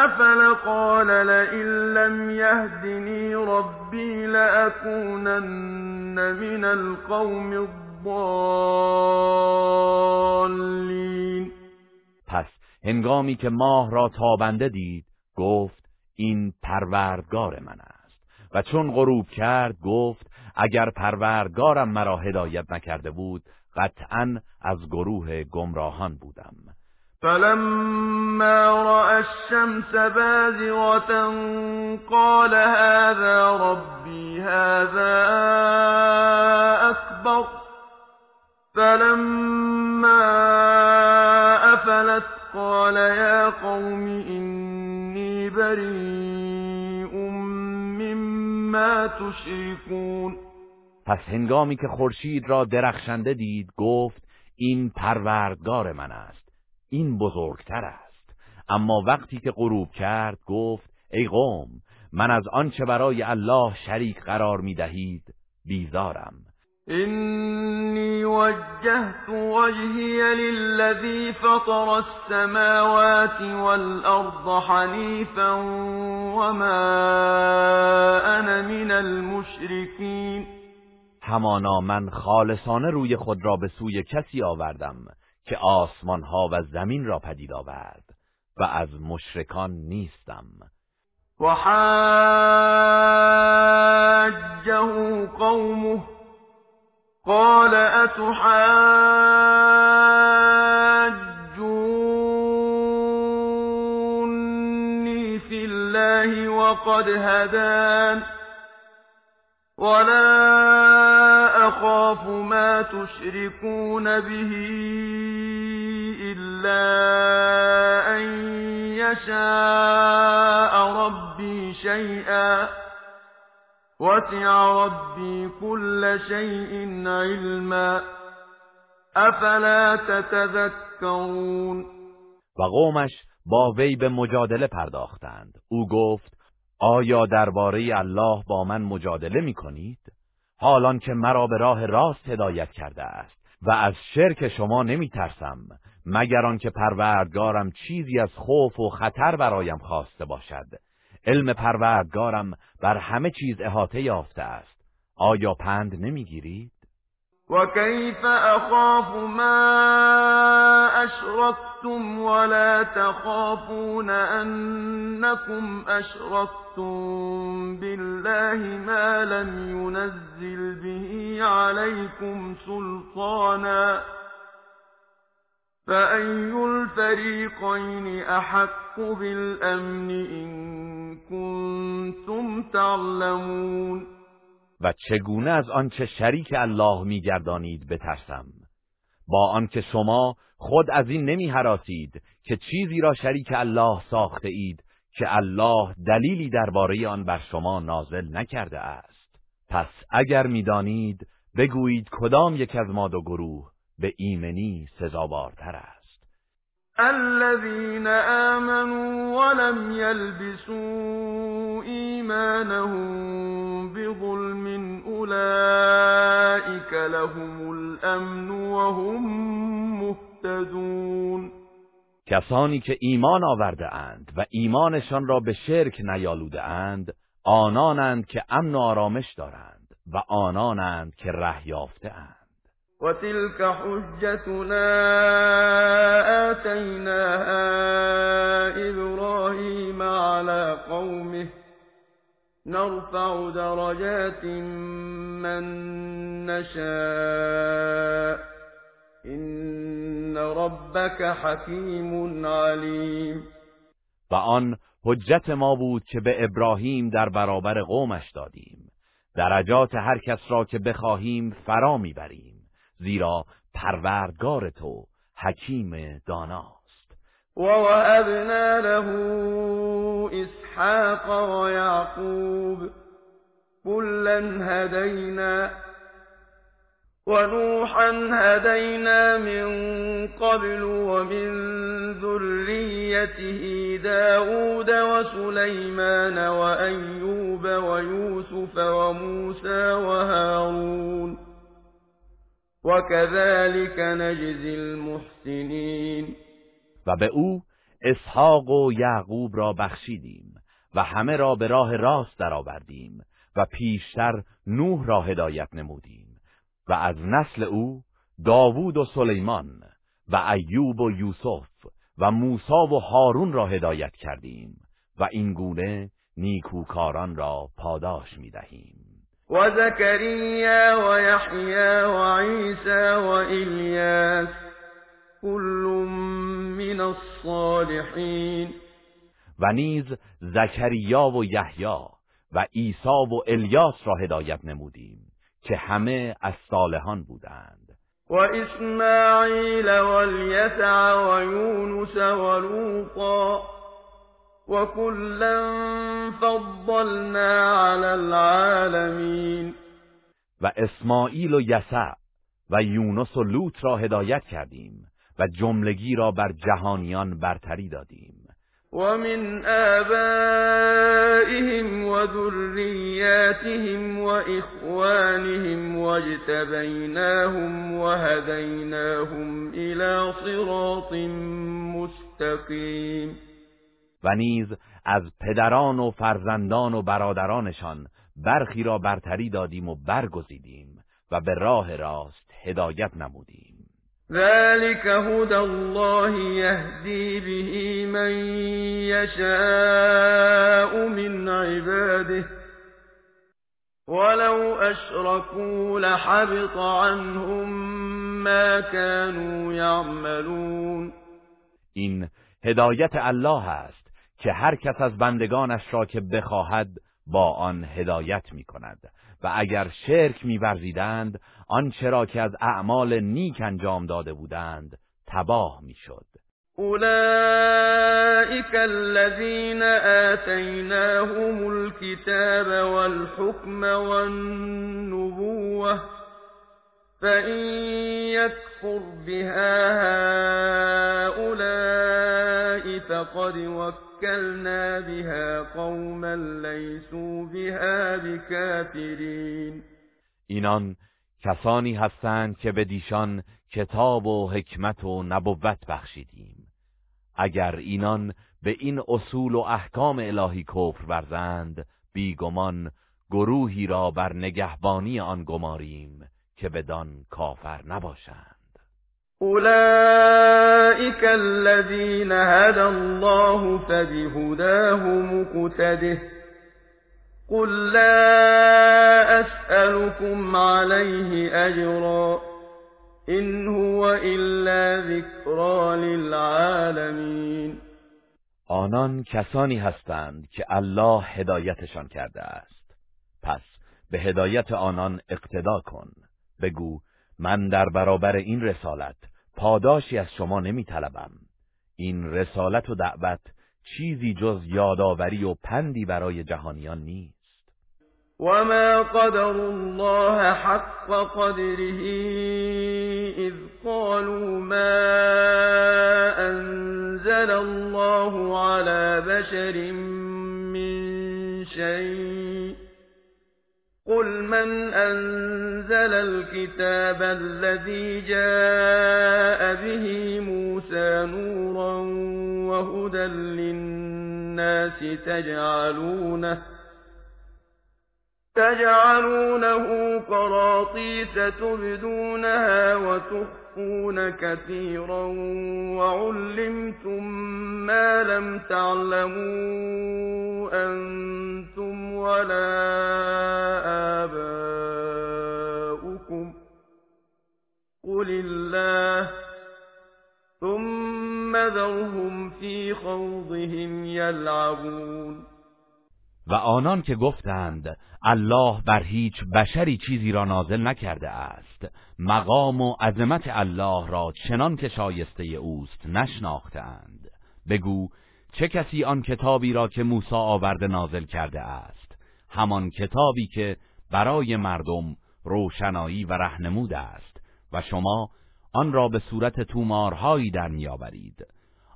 [SPEAKER 3] أفل قال لئن لم يهدني ربي لأكونن من القوم الضالين
[SPEAKER 2] هنگامی که ماه را تابنده دید گفت این پروردگار من است. و چون غروب کرد گفت اگر پروردگارم مرا هدایت نکرده بود قطعا از گروه گمراهان بودم.
[SPEAKER 3] فلما رأى الشمس بازغة قال هذا ربي هذا أكبر. فلما أفلت قال يا قوم إني بريء مما تشركون
[SPEAKER 2] پس هنگامی که خورشید را درخشنده دید گفت این پروردگار من است این بزرگتر است. اما وقتی که غروب کرد گفت ای قوم من از آنچه برای الله شریک قرار می دهید بیزارم.
[SPEAKER 3] إني وجهت وجهي للذي فطر السماوات والأرض حنيفا وما أنا من المشركين.
[SPEAKER 2] همانا من خالصانه روی خود را به سوی کسی آوردم که آسمان ها و زمین را پدید آورد و از مشرکان نیستم.
[SPEAKER 3] وحاجه قومه قال أتحاجوني في الله وقد هدان ولا أخاف ما تشركون به إلا أن يشاء ربي شيئا وسع ربي كل شيء علما. افلا تتذكرون؟
[SPEAKER 2] و قومش با وی به مجادله پرداختند. او گفت آیا درباره الله با من مجادله می کنید؟ حالان که مرا به راه راست هدایت کرده است و از شرک شما نمی ترسم مگر آنکه پروردگارم چیزی از خوف و خطر برایم خواسته باشد. علم پروردگارم بر همه چیز احاطه یافته است. آیا پند نمی‌گیرید؟
[SPEAKER 3] وكيف أخاف ما أشركتم ولا تخافون أنكم أشركتم بالله ما لم ينزل به عليكم سلطانا فأي الفريقين أحق بالأمن إن كنتم تعلمون.
[SPEAKER 2] و چگونه از آنچه شریک الله میگردانید بترسم. با آنکه شما خود از این نمی حراسید که چیزی را شریک الله ساخته اید که الله دلیلی درباره آن بر شما نازل نکرده است. پس اگر می‌دانید بگویید کدام یک از ما دو گروه به ایمنی سزاوارتر است.
[SPEAKER 3] الذين آمنوا ولم يلبسوا إيمانهم بظلم أولئك لهم الأمن وهم مهتدون.
[SPEAKER 2] کسانی که ایمان آورده اند و ایمانشان را به شرک نیالوده اند آنانند که امن و آرامش دارند و آنانند که ره یافته اند.
[SPEAKER 3] وتلك حجتنا آتيناها إبراهيم على قومه نرفع درجات من نشاء إن ربك حكيم عليم
[SPEAKER 2] و آن حجت ما بود که به ابراهیم در برابر قومش دادیم. درجات هر کس را که بخواهیم فرا می‌بریم. زیرا پروردگار تو حکیم داناست.
[SPEAKER 3] و وهبنا له اسحاق و یعقوب كلا هدینا ونوحا هدينا من قبل ومن ذريته داود وسليمان وأيوب ويوسف وموسى وهارون. وكذلك نجزی المحسنین
[SPEAKER 2] و به او اسحاق و یعقوب را بخشیدیم و همه را به راه راست درآوردیم و پیشتر نوح را هدایت نمودیم و از نسل او داوود و سلیمان و ایوب و یوسف و موسی و هارون را هدایت کردیم و این گونه نیکوکاران را پاداش می‌دهیم.
[SPEAKER 3] وزكريا ويحيى وعيسى وإلياس كل من الصالحين.
[SPEAKER 2] و نیز زکریا و یحیی و عیسی و الیاس را هدایت نمودیم که همه از صالحان بودند.
[SPEAKER 3] و اسماعیل و الیسع و یونس و لوطا وكلا فضلنا على العالمین
[SPEAKER 2] و اسماعیل و یسع و یونس و لوط را هدایت کردیم و جملگی را بر جهانیان برتری دادیم.
[SPEAKER 3] ومن آبائهم وذرياتهم وإخوانهم واجتبيناهم وهديناهم إلى صراط مستقيم.
[SPEAKER 2] و نیز از پدران و فرزندان و برادرانشان برخی را برتری دادیم و برگزیدیم و به راه راست هدایت نمودیم.
[SPEAKER 3] ذلك هدى الله يهدي به من يشاء من عباده. ولو أشركوا لحبط عنهم ما كانوا يعملون
[SPEAKER 2] این هدایت الله است که هر کس از بندگانش را که بخواهد با آن هدایت می کند و اگر شرک میورزیدند آنچه را که از اعمال نیک انجام داده بودند تباه می‌شد.
[SPEAKER 3] أولئك الذين آتيناهم الكتاب والحكم والنبوة فإن يكفر بها هؤلاء فقد وكلنا بها قوما ليسوا بها بكافرين.
[SPEAKER 2] اینان کسانی هستند که به دیشان کتاب و حکمت و نبوت بخشیدیم. اگر اینان به این اصول و احکام الهی کفر ورزند بیگمان گروهی را بر نگهبانی آن گماریم که بدان کافر نباشند.
[SPEAKER 3] اولئك الذين هدى الله فبهداه مقتده قل لا اسألكم عليه اجرا این هو الا ذکرا للعالمین
[SPEAKER 2] آنان کسانی هستند که الله هدایتشان کرده است. پس به هدایت آنان اقتدا کن. بگو من در برابر این رسالت پاداشی از شما نمی طلبم. این رسالت و دعوت چیزی جز یادآوری و پندی برای جهانیان نیست
[SPEAKER 3] وما قدر الله حق قدره إذ قالوا ما أنزل الله على بشر من شيء قل من أنزل الكتاب الذي جاء به موسى نورا وهدى للناس تجعلونه قراطيس تبدونها وتخفون كثيرا وعلمتم ما لم تعلموا أنتم ولا آباؤكم قل الله ثم ذرهم في خوضهم يلعبون
[SPEAKER 2] و آنان که گفتند الله بر هیچ بشری چیزی را نازل نکرده است. مقام و عظمت الله را چنان که شایسته اوست نشناختند بگو چه کسی آن کتابی را که موسی آورده نازل کرده است؟ همان کتابی که برای مردم روشنایی و رهنمود است و شما آن را به صورت تومارهایی در میآورید.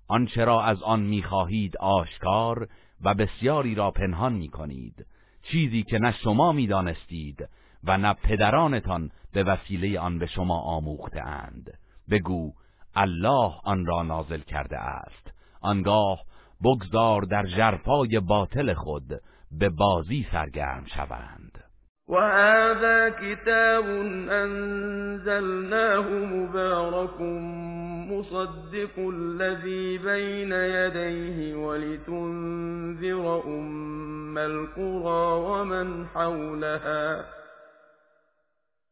[SPEAKER 2] آنچه را از آن می‌خواهید آشکار و بسیاری را پنهان می کنید چیزی که نه شما می دانستید و نه پدرانتان به وسیله آن به شما آموخته اند. بگو الله آن را نازل کرده است. آنگاه بگذار در جرفای باطل خود به بازی سرگرم شوند.
[SPEAKER 3] وهذا كتاب أنزلناه مبارك مصدق الذي بين يديه ولتنذر أم القرى ومن حولها.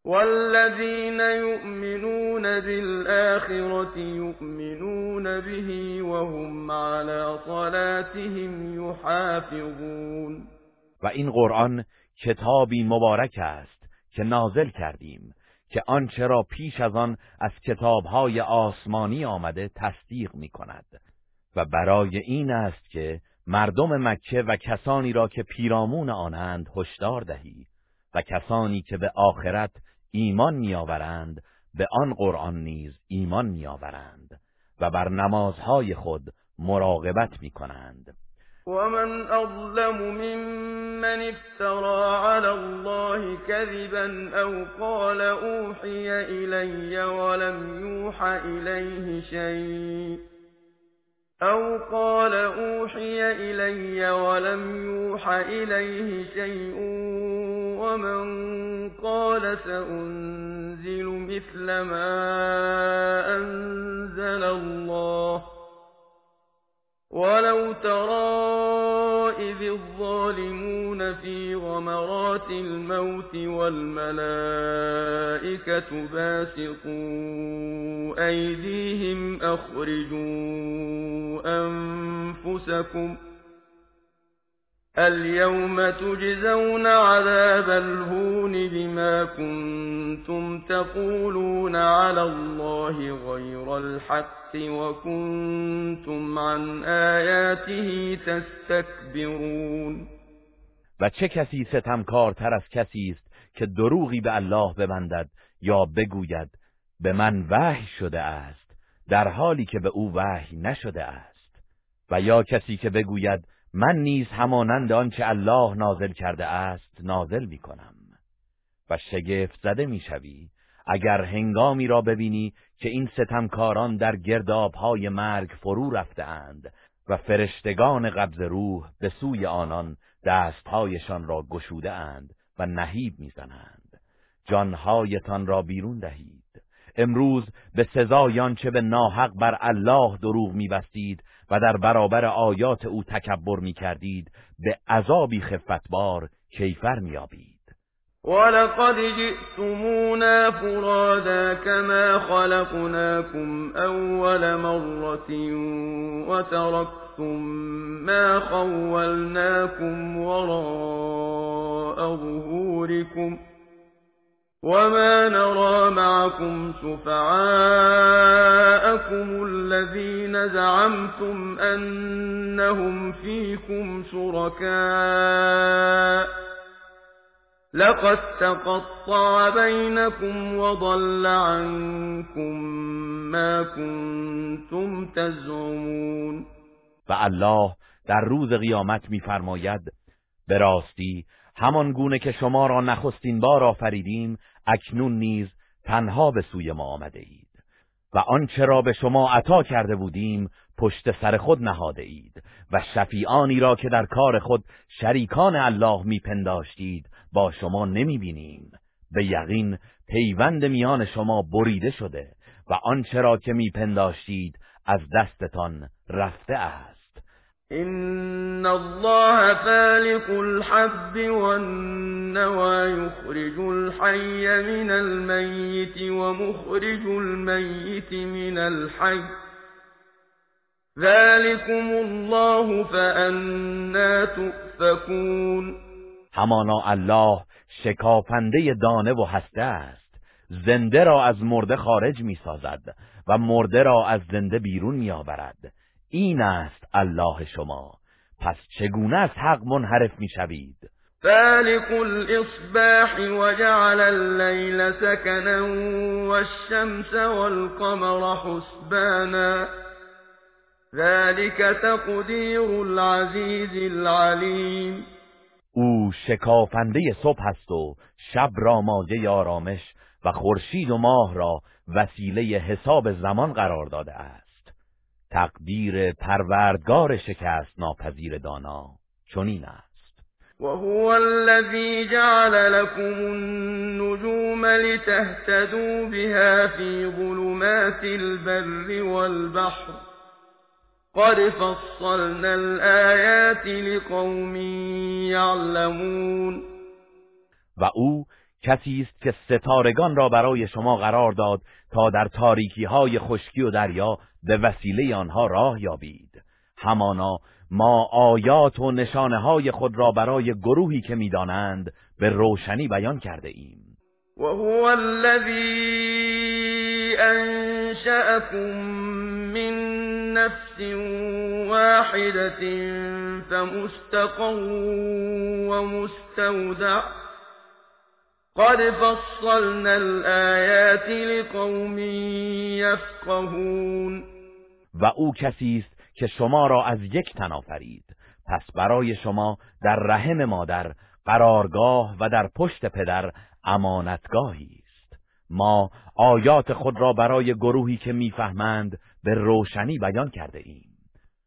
[SPEAKER 3] والذين يؤمنون بالآخرة يؤمنون به وهم على صلاتهم يحافظون.
[SPEAKER 2] و این قرآن کتابی مبارک است که نازل کردیم که آنچه را پیش از آن از کتابهای آسمانی آمده تصدیق می کند. و برای این است که مردم مکه و کسانی را که پیرامون آنند هشدار دهی و کسانی که به آخرت ایمان میآورند به آن قرآن نیز ایمان میآورند و بر نمازهای خود مراقبت می کنند
[SPEAKER 3] ومن أظلم ممن افترى على الله كذبا أو قال أوحي إلي ولم يوحى إليه شيء أو قال أوحي إلي ولم يوحى إليه شيء ومن قال سأنزل مثل ما أنزل الله ولو ترى إذ الظالمون في غمرات الموت والملائكة باسطوا أيديهم أخرجوا أنفسكم ۖ اليوم تجزون عذاب الهون بما كنتم تقولون على الله غير الحق وكنتم عن آياته تستكبرون.
[SPEAKER 2] و چه کسی ستمکارتر از کسی است که دروغی به الله ببندد یا بگوید به من وحی شده است در حالی که به او وحی نشده است؟ و یا کسی که بگوید من نیز همانند آنچه الله نازل کرده است نازل می کنم. و شگفت زده می شوی اگر هنگامی را ببینی که این ستمکاران در گردابهای مرگ فرو رفتهاند و فرشتگان قبض روح به سوی آنان دستهایشان را گشوده اند و نهیب می‌زنند جانهایتان را بیرون دهید. امروز به سزایان چه به ناحق بر الله دروغ میبستید و در برابر آیات او تکبر می کردید به عذابی خفتبار کیفر می آبید
[SPEAKER 3] ولقد جئتمونا فرادا كما خلقناكم اول مرة وتركتم ما خولناكم وراء ظهوركم وما نرى معكم شفعاءكم الذين زعمتم أنهم فيكم شركاء لقد تقطع بينكم وضل عنكم ما كنتم تزعمون
[SPEAKER 2] و الله در روز قیامت میفرماید به راستی همان گونه که شما را نخستین بار آفریدیم اکنون نیز تنها به سوی ما آمده اید. و آنچه را به شما عطا کرده بودیم پشت سر خود نهاده اید. و شفیعانی را که در کار خود شریکان الله میپنداشتید با شما نمی‌بینیم. به یقین پیوند میان شما بریده شده و آنچه را که میپنداشتید از دستتان رفته است.
[SPEAKER 3] إن الله فالق الحب والنوى يخرج الحي من الميت ومخرج الميت من الحي. ذلكم الله فأنا تؤفكون.
[SPEAKER 2] همانا الله شکافنده دانه و هسته است. زنده را از مرده خارج می سازد و مرده را از زنده بیرون می آورد این است الله شما. پس چگونه از حق منحرف می‌شوید؟
[SPEAKER 3] فالق الاصباح وجعل الليل سكنا والشمس والقمر حسبانا. ذلك تقدیر العزیز العلیم
[SPEAKER 2] او شکافنده صبح است و شب را مایه آرامش و خورشید و ماه را وسیله حساب زمان قرار داده است. تقدیر پروردگار شکست ناپذیر دانا. چنین است.
[SPEAKER 3] وهو الذي جعل لكم النجوم لتهتدوا بها في ظلمات البر والبحر. قد فصلنا الآيات لقوم يعلمون
[SPEAKER 2] و او کسی است که ستارگان را برای شما قرار داد تا در تاریکی های خشکی و دریا به وسیله آنها راه یابید. همانا ما آیات و نشانه های خود را برای گروهی که می‌دانند به روشنی بیان کرده ایم.
[SPEAKER 3] و هو الذی انشأكم من نفس واحدة فمستقر ومستودع. قد فصلنا الآیات لقوم یفقهون
[SPEAKER 2] و او کسی است که شما را از یک تن آفرید. پس برای شما در رحم مادر قرارگاه و در پشت پدر امانتگاهی است. ما آیات خود را برای گروهی که می‌فهمند به روشنی بیان کرده ایم.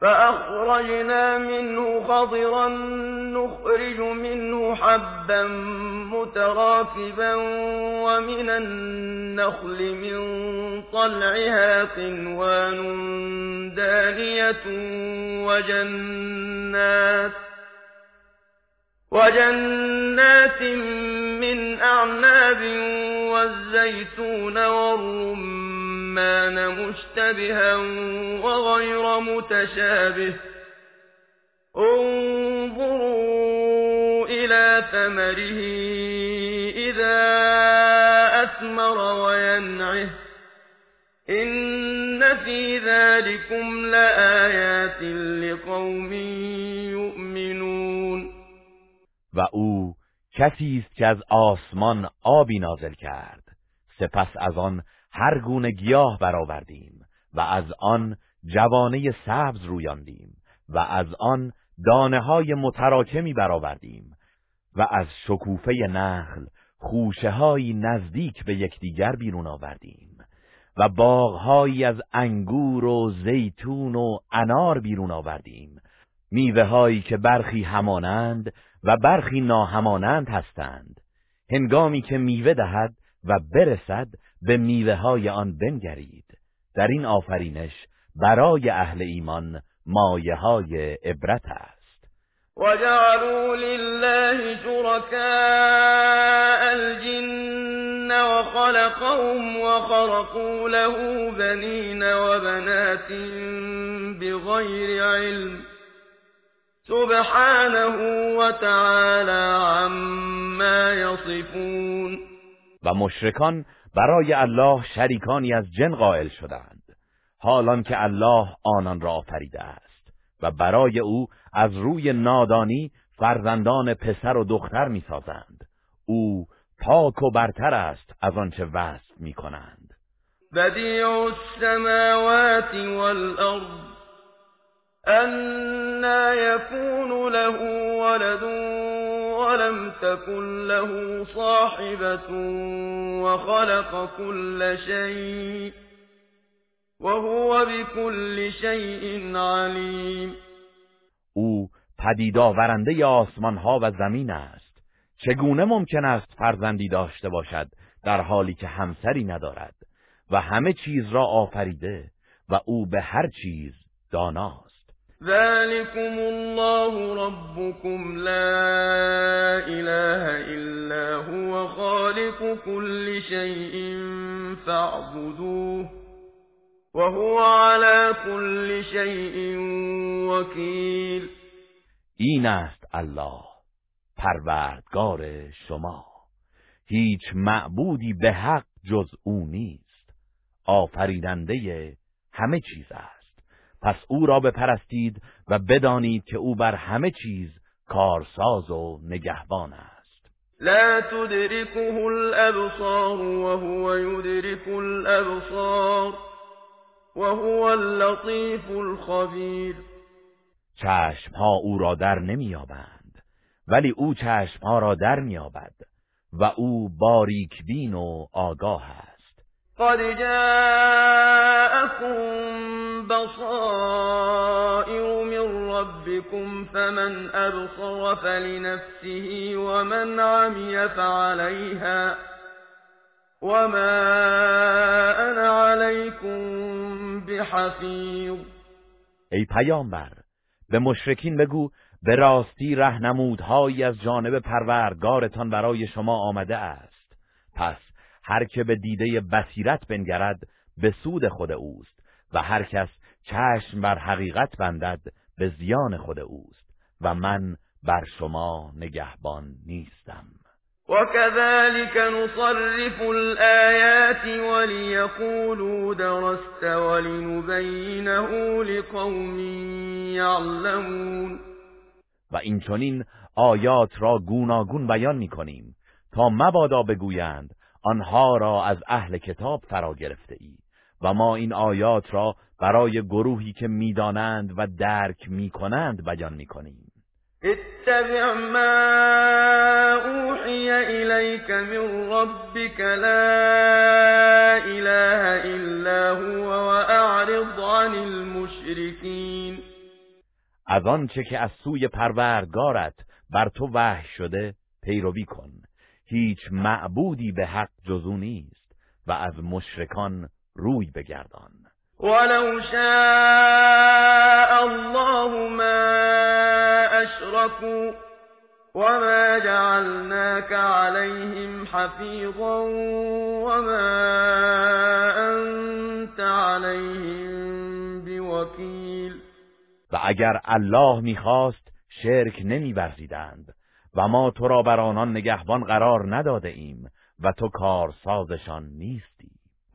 [SPEAKER 3] فأخرجنا منه خضرا نخرج منه حبا متراكبا ومن النخل من طلعها قنوان دانية وجنات وجنات من أعناب والزيتون والرمان مشتبها وغير متشابه. انظروا إلى ثمره إذا أثمر وينعه. إن في ذلكم لآيات لقوم يؤمنون.
[SPEAKER 2] و او کسی است که از آسمان آبی نازل کرد. سپس از آن هر گونه گیاه برآوردیم و از آن جوانه سبز رویاندیم و از آن دانه های متراکمی برآوردیم و از شکوفه نخل خوشه های نزدیک به یکدیگر بیرون آوردیم و باغهایی از انگور و زیتون و انار بیرون آوردیم میوه هایی که برخی همانند و برخی ناهمانند هستند هنگامی که میوه دهد و برسد به میوه های آن بنگرید. در این آفرینش برای اهل ایمان مایه های عبرت است.
[SPEAKER 3] وجعلوا لله شركاء الجن وخلقهم وخرقوا له بنين وبنات بغير علم. سبحانه وتعالى عما يصفون.
[SPEAKER 2] و مشرکان برای الله شریکانی از جن قائل شدند. حالان که الله آنان را آفریده است و برای او از روی نادانی فرزندان پسر و دختر می‌سازند. او پاک و برتر است از آنچه وصف می‌کنند.
[SPEAKER 3] بدیع السماوات والارض. أنا يكون له ولد ولم تكن له صاحبة وخلق كل شيء وهو بكل شيء عليم.
[SPEAKER 2] او پدید آورنده آسمان ها و زمین است. چگونه ممکن است فرزندی داشته باشد در حالی که همسری ندارد و همه چیز را آفریده و او به هر چیز داناست
[SPEAKER 3] ذلكم الله ربكم لا إله إلا هو خالق كل شيء فاعبدوه وهو على كل شيء وكيل.
[SPEAKER 2] این است الله پروردگار شما. هیچ معبودی به حق جز او نیست. آفریدنده همه چیز است. پس او را بپرستید و بدانید که او بر همه چیز کارساز و نگهبان است.
[SPEAKER 3] لا تدركه الابصار وهو يدرك الابصار وهو اللطيف الخبیر
[SPEAKER 2] چشم ها او را در نمییابند ولی او چشم ها را در مییابد و او باریک بین و آگاه است.
[SPEAKER 3] قد جاءكم بصائر من ربكم فمن أبصر فلنفسه ومن عمي فعليها. وما أنا عليكم بحفیظ
[SPEAKER 2] ای پیامبر به مشرکین بگو به راستی رهنمودهایی از جانب پروردگارتان برای شما آمده است. پس هر که به دیده بصیرت بنگرد به سود خود اوست. و هر کس چشم بر حقیقت بندد به زیان خود اوست و من بر شما نگهبان نیستم.
[SPEAKER 3] وكذلك نصرف الآيات وليقولوا درست ولنبينه لقوم يعلمون.
[SPEAKER 2] و این چنین آیات را گوناگون بیان می کنیم تا مبادا بگویند آنها را از اهل کتاب فرا گرفته ای و ما این آیات را برای گروهی که می‌دانند و درک می‌کنند بیان می‌کنیم.
[SPEAKER 3] اتبع ما اوحی الیک من ربک لا اله الا هو واعرض عن المشرکین.
[SPEAKER 2] از آنچه که از سوی پروردگارت بر تو وحی شده پیروی کن. هیچ معبودی به حق جزو نیست و از مشرکان روی بگردان.
[SPEAKER 3] ولو شاء الله ما اشركوا وما جعلناك عليهم حفيظا وما انت عليهم بوكيل.
[SPEAKER 2] و اگر الله می‌خواست شرک نمیورزیدند. و ما تو را بر آنان نگهبان قرار نداده ایم و تو کارسازشان نیستی.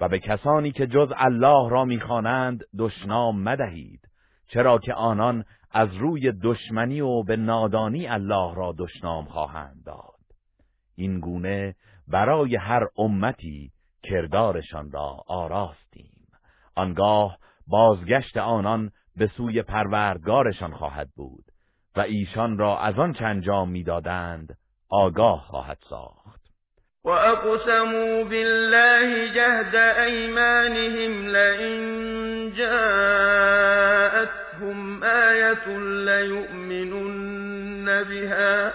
[SPEAKER 2] و به کسانی که جز الله را می‌خوانند دشنام مدهید چرا که آنان از روی دشمنی و به نادانی الله را دشنام خواهند داد. این گونه برای هر امتی کردارشان را آراستیم. آنگاه بازگشت آنان به سوی پروردگارشان خواهد بود و ایشان را از آن انجام می‌دادند آگاه خواهد ساخت.
[SPEAKER 3] وأقسموا بالله جهد أيمانهم لئن جاءتهم آية ليؤمنن بها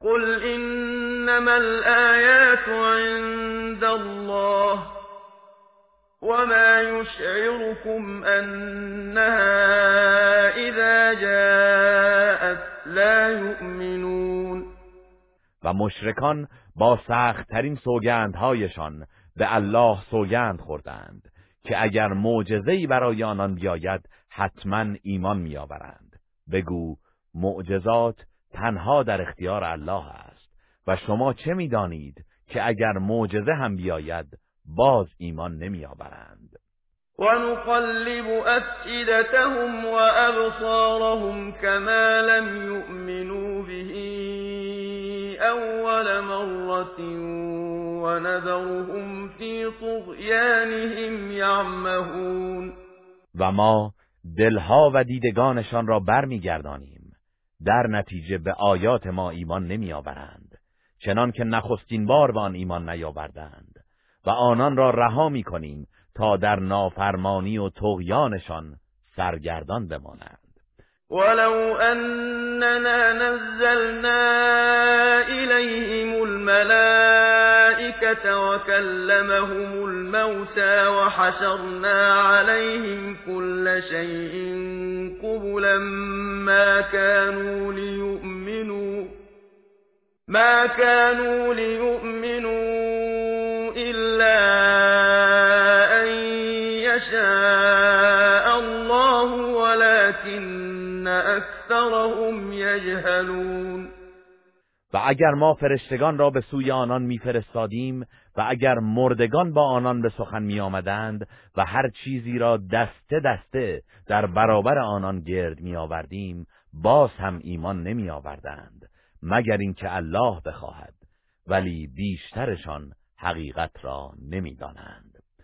[SPEAKER 3] قل إنما الآيات عند الله وما يشعركم أنها إذا جاءت لا يؤمنون
[SPEAKER 2] و مشرکان با سختترین سوگندهایشان به الله سوگند خوردند که اگر معجزه‌ای برای آنان بیاید حتما ایمان میآورند. بگو معجزات تنها در اختیار الله است و شما چه می‌دانید که اگر معجزه هم بیاید باز ایمان نمیآورند؟
[SPEAKER 3] ونقلب أفئدتهم وأبصارهم كما لم يؤمنوا به. أول مرة ونذرهم في طغيانهم يعمهون.
[SPEAKER 2] و ما دلها و دیدگانشان را برمیگردانیم. در نتیجه به آیات ما ایمان نمیآورند چنان که نخستین بار به آن ایمان نیاوردند و آنان را رها می‌کنیم تا در نافرمانی و طغیانشان سرگردان بمانند.
[SPEAKER 3] ولو أننا نزلنا إليهم الملائكة وكلمهم الموتى وحشرنا عليهم كل شيء قبلا ما كانوا ليؤمنوا إلا أكثرهم يجهلون
[SPEAKER 2] و اگر ما فرشتگان را به سوی آنان میفرستادیم و اگر مردگان با آنان به سخن می آمدند و هر چیزی را دسته دسته در برابر آنان گرد می آوردیم باز هم ایمان نمی آوردند مگر اینکه الله بخواهد ولی بیشترشان حقیقت را نمی‌دانند.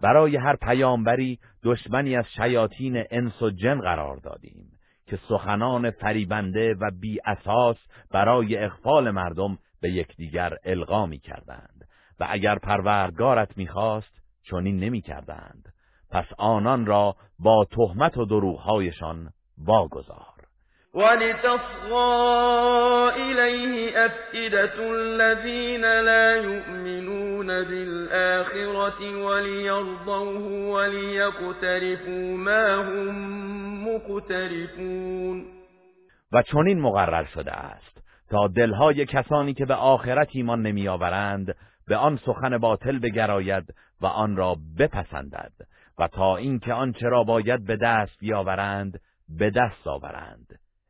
[SPEAKER 2] برای هر پیامبری دشمنی از شیاطین انس و جن قرار دادیم که سخنان فریبنده و بی اساس برای اخفال مردم به یکدیگر القا می کردند. و اگر پروردگارت می‌خواست چنین نمی کردند. پس آنان را با تهمت و دروغهایشان واگذار.
[SPEAKER 3] ولتصغى إليه أفئدة الذين لا يؤمنون بالآخرة وليرضوه وليقترفوا ما هم مقترفون
[SPEAKER 2] و چنین مقرر شده است تا دلهای کسانی که به آخرت ایمان نمیآورند به آن سخن باطل بگراید و آن را بپسندد و تا اینکه آنچه را باید به دست بیاورند به دست آورند.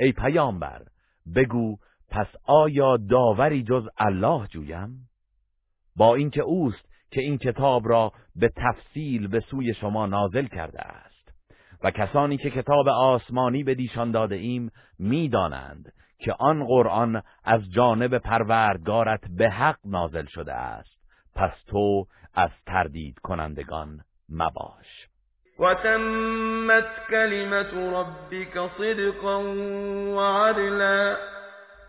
[SPEAKER 2] ای پیامبر بگو پس آیا داوری جز الله جویم؟ با اینکه اوست که این کتاب را به تفصیل به سوی شما نازل کرده است. و کسانی که کتاب آسمانی به دیشان داده ایم می‌دانند که آن قرآن از جانب پروردگارت به حق نازل شده است. پس تو از تردید کنندگان مباش.
[SPEAKER 3] وتمت كلمة ربك صدقا وعدلا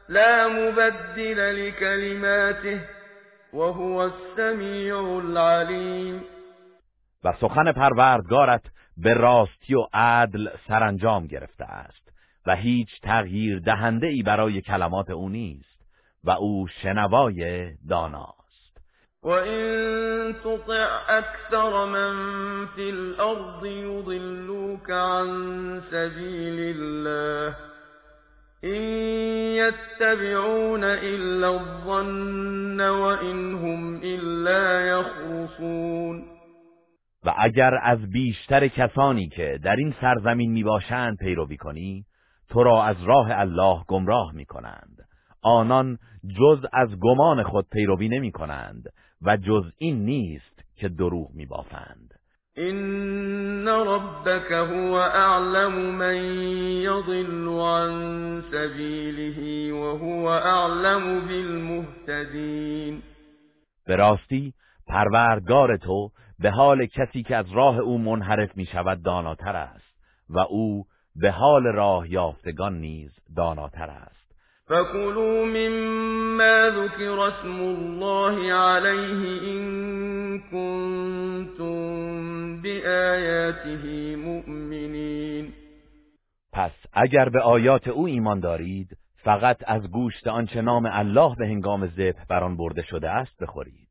[SPEAKER 3] لا مبدل لكلماته وهو السميع العليم.
[SPEAKER 2] و سخن پروردگارت به راستی و عدل سرانجام گرفته است و هیچ تغییر دهنده ای برای کلمات او نیست و او شنوای دانا.
[SPEAKER 3] وَإِن تُطِعْ أَكْثَرَ مَن فِي الْأَرْضِ يُضِلُّوكَ عَن سَبِيلِ اللَّهِ إِن يَتَّبِعُونَ إِلَّا الظَّنَّ وَإِنْ هُمْ إِلَّا يَخْرُصُونَ
[SPEAKER 2] و اگر از بیشتر کسانی که در این سرزمین می‌باشند پیروی کنی تو را از راه الله گمراه می‌کنند. آنان جز از گمان خود پیروی نمی کنند و جز این نیست که دروغ می بافند
[SPEAKER 3] این ربك هو اعلم من يضل عن سبيله وهو اعلم بالمهتدين.
[SPEAKER 2] به راستی پروردگار تو به حال کسی که از راه او منحرف می شود داناتر است و او به حال راه یافتگان نیز داناتر است.
[SPEAKER 3] فكلوا مما ذكر اسم الله عليه إن كنتم بآياته مؤمنين.
[SPEAKER 2] پس اگر به آیات او ایمان دارید فقط از گوشت آنچه نام الله به هنگام ذبح بر آن برده شده است بخورید.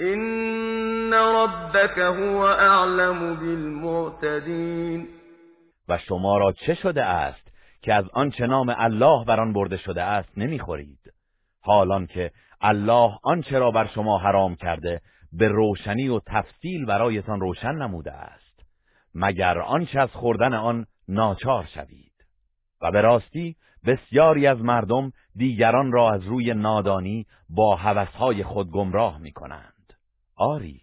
[SPEAKER 3] إن ربك هو اعلم بالمعتدین
[SPEAKER 2] و شما را چه شده است که از آنچه نام الله بر آن برده شده است نمی‌خورید؟ حالان که الله آنچه را بر شما حرام کرده به روشنی و تفصیل برایتان روشن نموده است. مگر آنچه از خوردن آن ناچار شوید؟ و به راستی بسیاری از مردم دیگران را از روی نادانی با هوسهای خود گمراه می کنند. آری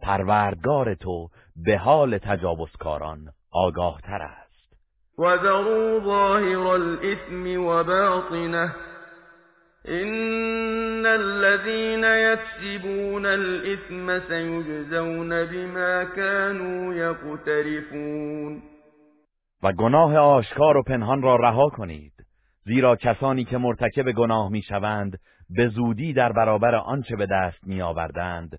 [SPEAKER 2] پروردگار تو به حال تجاوزکاران آگاه تر است.
[SPEAKER 3] و ذروا ظاهر الاثم و باطنه ان الذين يكسبون الاثم سيجزون بما كانوا يقترفون.
[SPEAKER 2] و گناه آشکار و پنهان را رها کنید زیرا کسانی که مرتکب گناه می‌شوند به زودی در برابر آنچه به دست میآوردند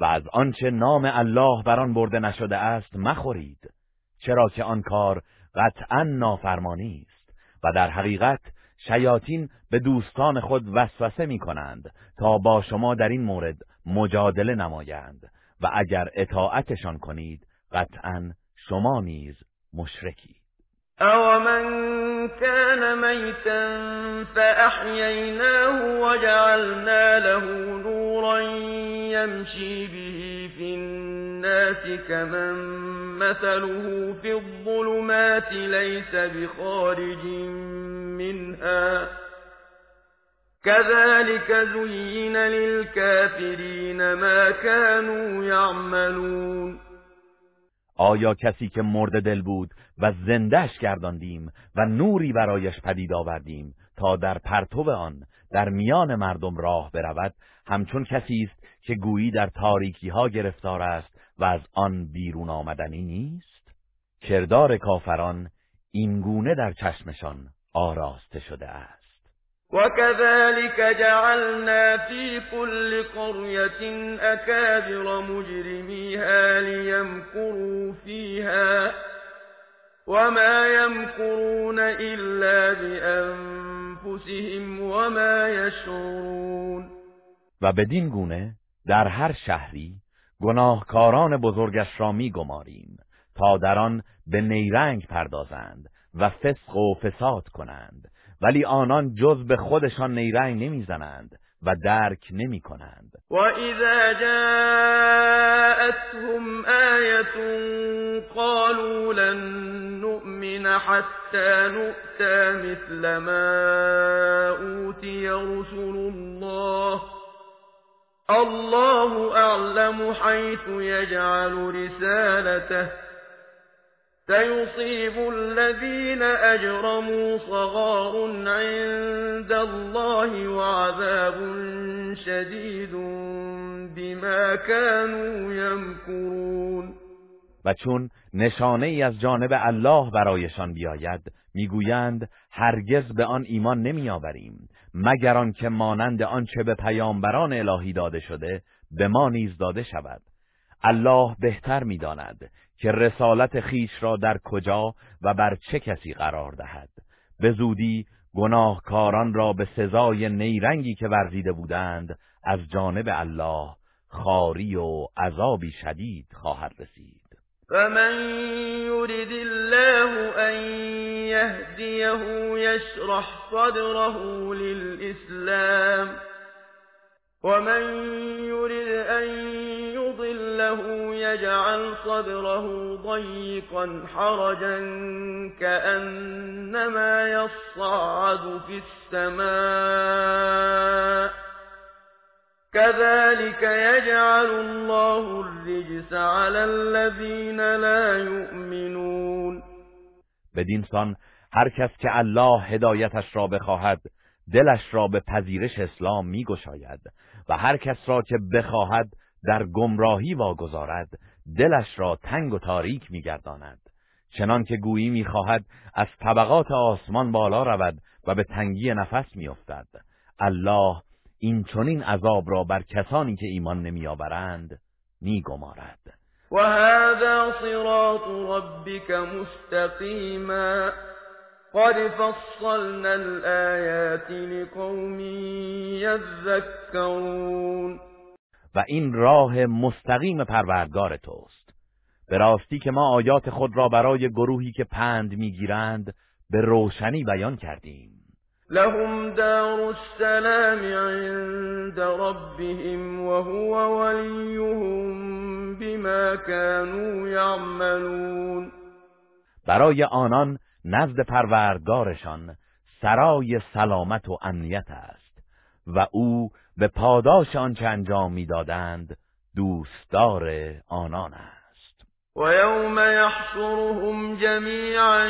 [SPEAKER 2] و از آنچه نام الله بر آن برده نشده است مخورید چرا که آن کار قطعا نافرمانی است و در حقیقت شیاطین به دوستان خود وسوسه می کنند تا با شما در این مورد مجادله نمایند و اگر اطاعتشان کنید قطعا شما نیز مشرکی
[SPEAKER 3] او من كان ميتا فأحييناه وجعلنا له نورا يمشي به في الناس كمن مثله في الظلمات ليس بخارج منها كذلك زين للكافرين ما كانوا يعملون
[SPEAKER 2] آیا کسی که مرد دل بود و زندهش گرداندیم و نوری برایش پدید آوردیم تا در پرتو آن در میان مردم راه برود؟ همچون کسی است که گویی در تاریکی ها گرفتار است و از آن بیرون آمدنی نیست. کردار کافران این گونه در چشمشان آراسته شده است.
[SPEAKER 3] وكذلك جعلنا في كل قرية أكابر مجرميها ليمكروا فيها وما يمكرون إلا بأنفسهم وما يشعرون
[SPEAKER 2] و بدین گونه در هر شهری گناهکاران بزرگش را می گماریم تا در آن به نیرنگ پردازند و فسق و فساد کنند ولی آنان جز به خودشان نیرنگ نمی‌زنند و درک نمی کنند
[SPEAKER 3] و اذا جاءتهم آیت قالوا لن نؤمن حتى نؤتى مثل ما اوتی رسول الله الله اعلم حيث يجعل رسالته. سيصيب الذين أجرموا صغار عند الله وعذاب شدید بما كانوا يمكرون.
[SPEAKER 2] و چون نشانه ای از جانب الله برایشان بیاید می‌گویند هرگز به آن ایمان نمیآوریم. مگر آنکه مانند آنچه به پیامبران الهی داده شده به ما نیز داده شود. الله بهتر می‌داند که رسالت خیش را در کجا و بر چه کسی قرار دهد. به زودی گناهکاران را به سزای نیرنگی که ورزیده بودند از جانب الله خاری و عذابی شدید خواهد رسید.
[SPEAKER 3] فمن يرد الله ان يهديه يشرح صدره للإسلام ومن يرد ان يضله يجعل صدره ضيقا حرجا كأنما يصعد في السماء كذلك يجعل الله الرجس على الذين لا يؤمنون.
[SPEAKER 2] بدین سان هر کس که الله هدایتش را بخواهد دلش را به پذیرش اسلام میگشاید و هر کس را که بخواهد در گمراهی واگذارد دلش را تنگ و تاریک میگرداند. چنان که گویی می‌خواهد از طبقات آسمان بالا رود و به تنگی نفس میافتد. الله این چنین عذاب را بر کسانی که ایمان نمیآورند میگمارد.
[SPEAKER 3] و هذا صراط ربك مستقیما قد فصلنا الآیات لقوم یذکرون
[SPEAKER 2] و این راه مستقیم پروردگار توست. به راستی که ما آیات خود را برای گروهی که پند می‌گیرند به روشنی بیان کردیم.
[SPEAKER 3] لهم دار السلام عند ربهم وهو وليهم بما كانوا يعملون.
[SPEAKER 2] برای آنان نزد پروردگارشان سرای سلامت و امنیت است و او به پاداش آنچه انجام می‌دادند دوستدار آنان است.
[SPEAKER 3] و یوم یحشرهم جمیعا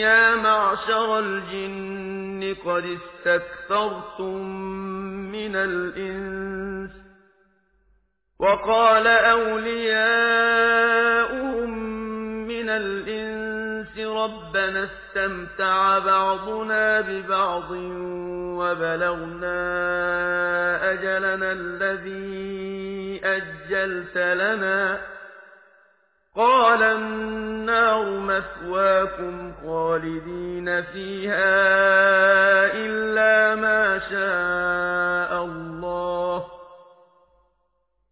[SPEAKER 3] یا معشر الجن قد استكثرتم من الإنس. وقال أولياؤهم من الإنس ربنا استمتع بعضنا ببعض وبلغنا أجلنا الذي أجلت لنا. قال النار مثواكم خالدين فيها إلا ما شاء الله.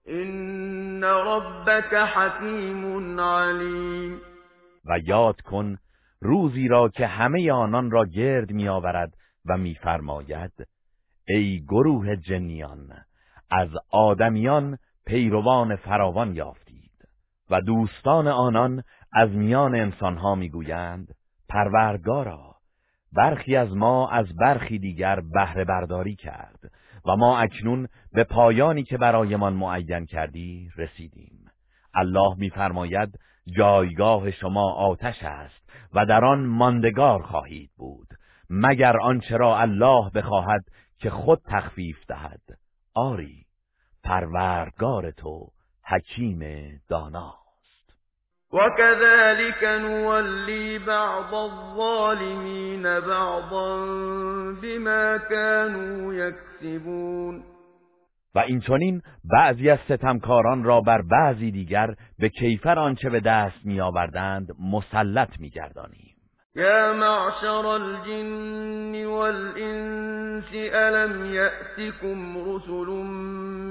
[SPEAKER 3] إن ربك حكیم علیم
[SPEAKER 2] و یاد کن روزی را که همه آنان را گرد میآورد و میفرماید ای گروه جنیان از آدمیان پیروان فراوان یافتید و دوستان آنان از میان انسانها می‌گویند پروردگارا برخی از ما از برخی دیگر بهره برداری کرد و ما اکنون به پایانی که برایمان معین کردی رسیدیم. الله میفرماید جایگاه شما آتش است و در آن ماندگار خواهید بود مگر آنچه را الله بخواهد که خود تخفیف دهد. آری پروردگار تو حکیم داناست
[SPEAKER 3] وكذلك نولي بعض الظالمين بعضا بما كانوا يكسبون.
[SPEAKER 2] و اینچنین بعضی از ستمکاران را بر بعضی دیگر به کیفر آنچه به دست میآوردند مسلط میگردانیم
[SPEAKER 3] يا معشر الجن والإنس ألم يأتكم رسل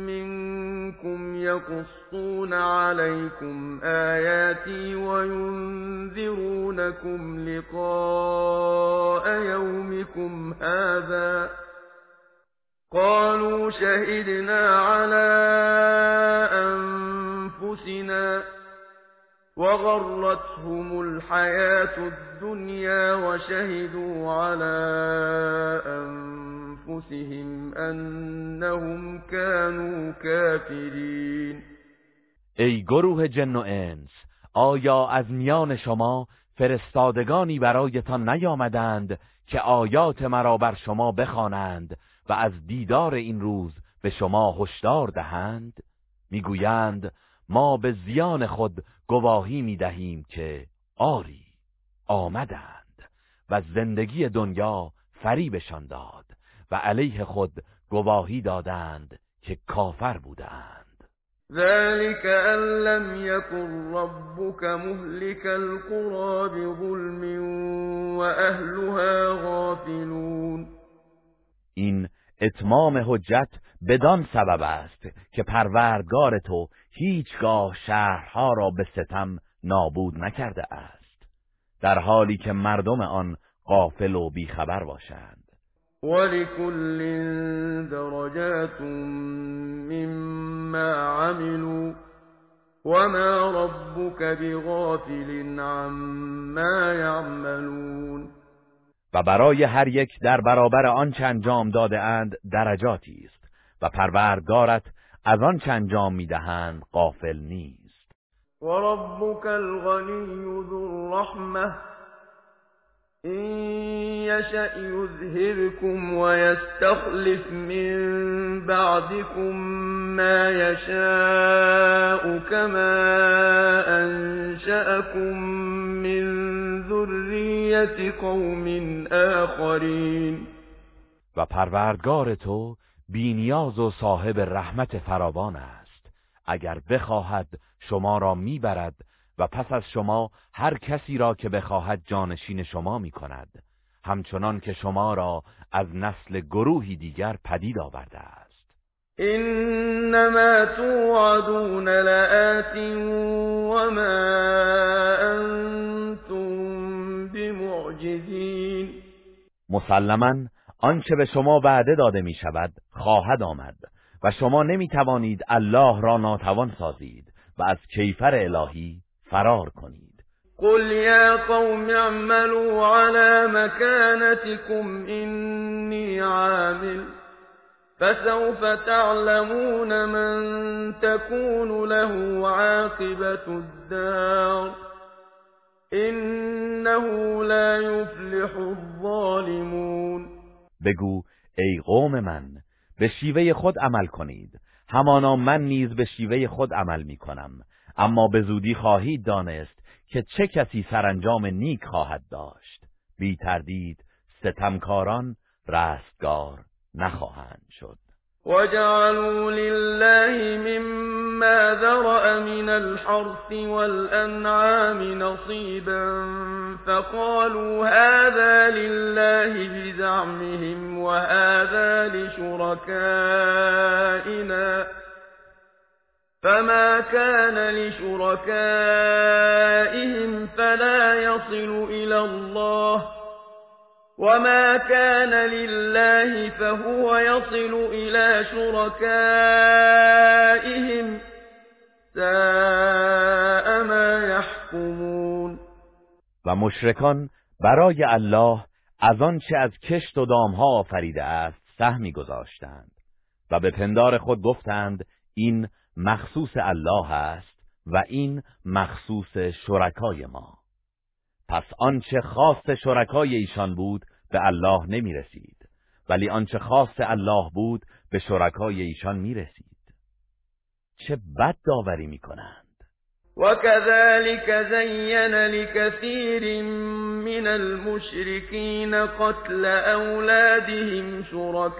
[SPEAKER 3] منكم يقصون عليكم آياتي وينذرونكم لقاء يومكم هذا؟ قالوا شهدنا على أنفسنا وغرتهم الحياة الدنيا وشهدوا على أنفسهم أنهم كانوا كافرين.
[SPEAKER 2] ای گروه جن و انس آیا از میان شما فرستادگانی برایتان نیامدند که آیات مرا بر شما بخوانند و از دیدار این روز به شما هشدار دهند؟ می‌گویند ما به زیان خود گواهی می دهیم که آری آمدند و زندگی دنیا فریبشان داد و علیه خود گواهی دادند که کافر بودند.
[SPEAKER 3] ذلك أن لم يكن ربك مهلك القرى بظلم وأهلها غافلون.
[SPEAKER 2] این اتمام حجت بدان سبب است که پروردگار تو هیچگاه شهرها را به ستم نابود نکرده است در حالی که مردم آن غافل و بیخبر باشند.
[SPEAKER 3] ولكل درجات مما عملوا وما ربك بغافل عما يعملون
[SPEAKER 2] و برای هر یک در برابر آنچه انجام داده اند درجاتی است و پروردگارت از آنچه انجام می‌دهند غافل نیست.
[SPEAKER 3] و ربک الغنی ذو الرحمه إن يشأ يذهبكم ويستخلف من بعدكم ما يشاء كما أنشأكم من ذرية قوم آخرين.
[SPEAKER 2] و پروردگار تو بینیاز و صاحب رحمت فراوان است. اگر بخواهد شما را می‌برد و پس از شما هر کسی را که بخواهد جانشین شما می کند همچنان که شما را از نسل گروهی دیگر پدید آورده است.
[SPEAKER 3] انما توعدون لآت وما انتم بمعجزین.
[SPEAKER 2] مسلما آنچه به شما وعده داده می شود خواهد آمد و شما نمی توانید الله را ناتوان سازید و از کیفر الهی فرار کنید.
[SPEAKER 3] قل یا قوم اعملوا على مكانتكم اینی عامل فسوف تعلمون من تكون له عاقبة الدار انه لا يفلح الظالمون
[SPEAKER 2] بگو ای قوم من به شیوه خود عمل کنید. همانا من نیز به شیوه خود عمل می کنم. اما به زودی خواهید دانست که چه کسی سرانجام نیک خواهد داشت. بی تردید ستمکاران رستگار نخواهند شد.
[SPEAKER 3] وجعلوا لله مما ذرأ من الحرث والأنعام نصيبا فقالوا هذا لله بزعمهم وهذا لشركائنا فما كان لشركائهم فلا يصل إلى الله وما كان لله فهو يصل إلى شركائهم ساء ما يحكمون
[SPEAKER 2] و مشرکان برای الله از آنچه از کشت و دامها آفریده است سهمی گذاشتند و به پندار خود گفتند این مخصوص الله است و این مخصوص شرکای ما. پس آنچه خاص شرکای ایشان بود به الله نمی رسید ولی آنچه خاص الله بود به شرکای ایشان می رسید چه بد داوری می کنند
[SPEAKER 3] وكذلك زين لكثير من المشركين قتل أولادهم شركاؤهم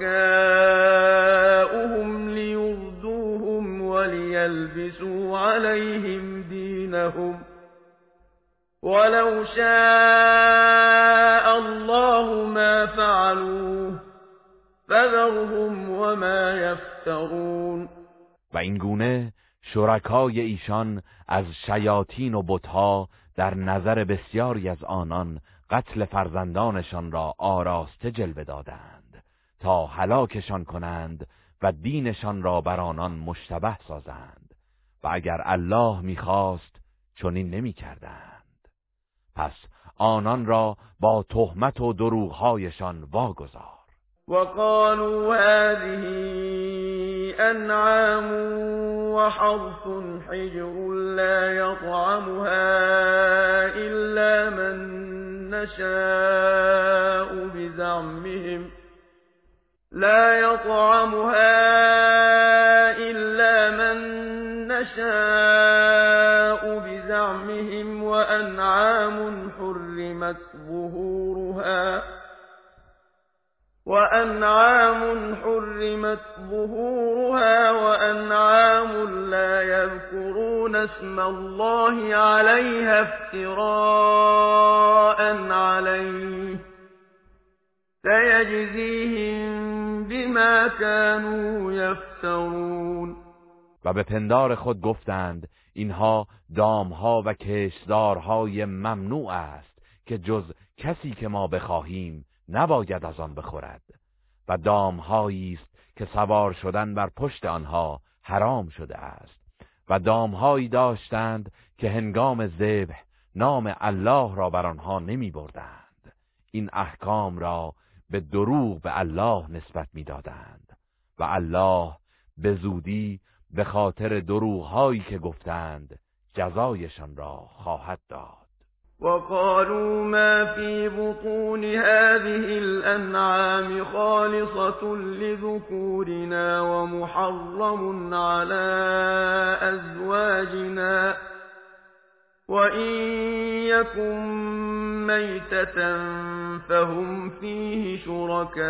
[SPEAKER 3] ليردوهم وليلبسوا عليهم دينهم ولو شاء الله ما فعلوه فذرهم وما يفترون.
[SPEAKER 2] و این گونه شرکای ایشان از شیاطین و بتها در نظر بسیاری از آنان قتل فرزندانشان را آراسته جلوه دادند تا هلاکشان کنند و دینشان را بر آنان مشتبه سازند و اگر الله می‌خواست چنین نمی‌کردند. پس آنان را با تهمت و دروغهایشان واگذار.
[SPEAKER 3] وقالوا هذه أنعام وحرث حجر لا يطعمها إلا من نشاء بزعمهم لا يطعمها إلا من نشاء بزعمهم وأنعام حرمت ظهورها وأنعام حرمت ظهورها وأنعام لا يذكرون اسم الله عليها افتراء عليه سيجزيهم بما كانوا يفترون.
[SPEAKER 2] و به پندار خود گفتند اینها دامها و کشدارهای ممنوع است که جز کسی که ما بخواهیم نباید از آن بخورد و دامهایی است که سوار شدن بر پشت آنها حرام شده است و دامهایی داشتند که هنگام ذبح نام الله را بر آنها نمی بردند. این احکام را به دروغ به الله نسبت می‌دادند و الله به زودی به خاطر دروغهایی که گفتند جزایشان را خواهد داد.
[SPEAKER 3] وقالوا ما في بطون هذه الأنعام خالصة لذكورنا ومحرم على أزواجنا وإن يكن ميتة فهم فيه شركاء.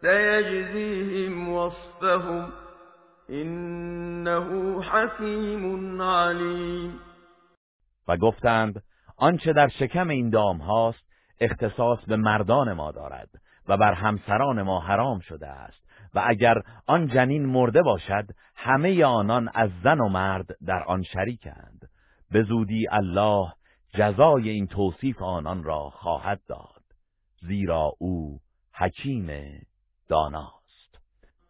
[SPEAKER 3] سيجزيهم وصفهم إنه حكيم عليم.
[SPEAKER 2] و گفتند آنچه در شکم این دام هاست اختصاص به مردان ما دارد و بر همسران ما حرام شده است و اگر آن جنین مرده باشد همه آنان از زن و مرد در آن شریکند. به زودی الله جزای این توصیف آنان را خواهد داد زیرا او حکیم داناست.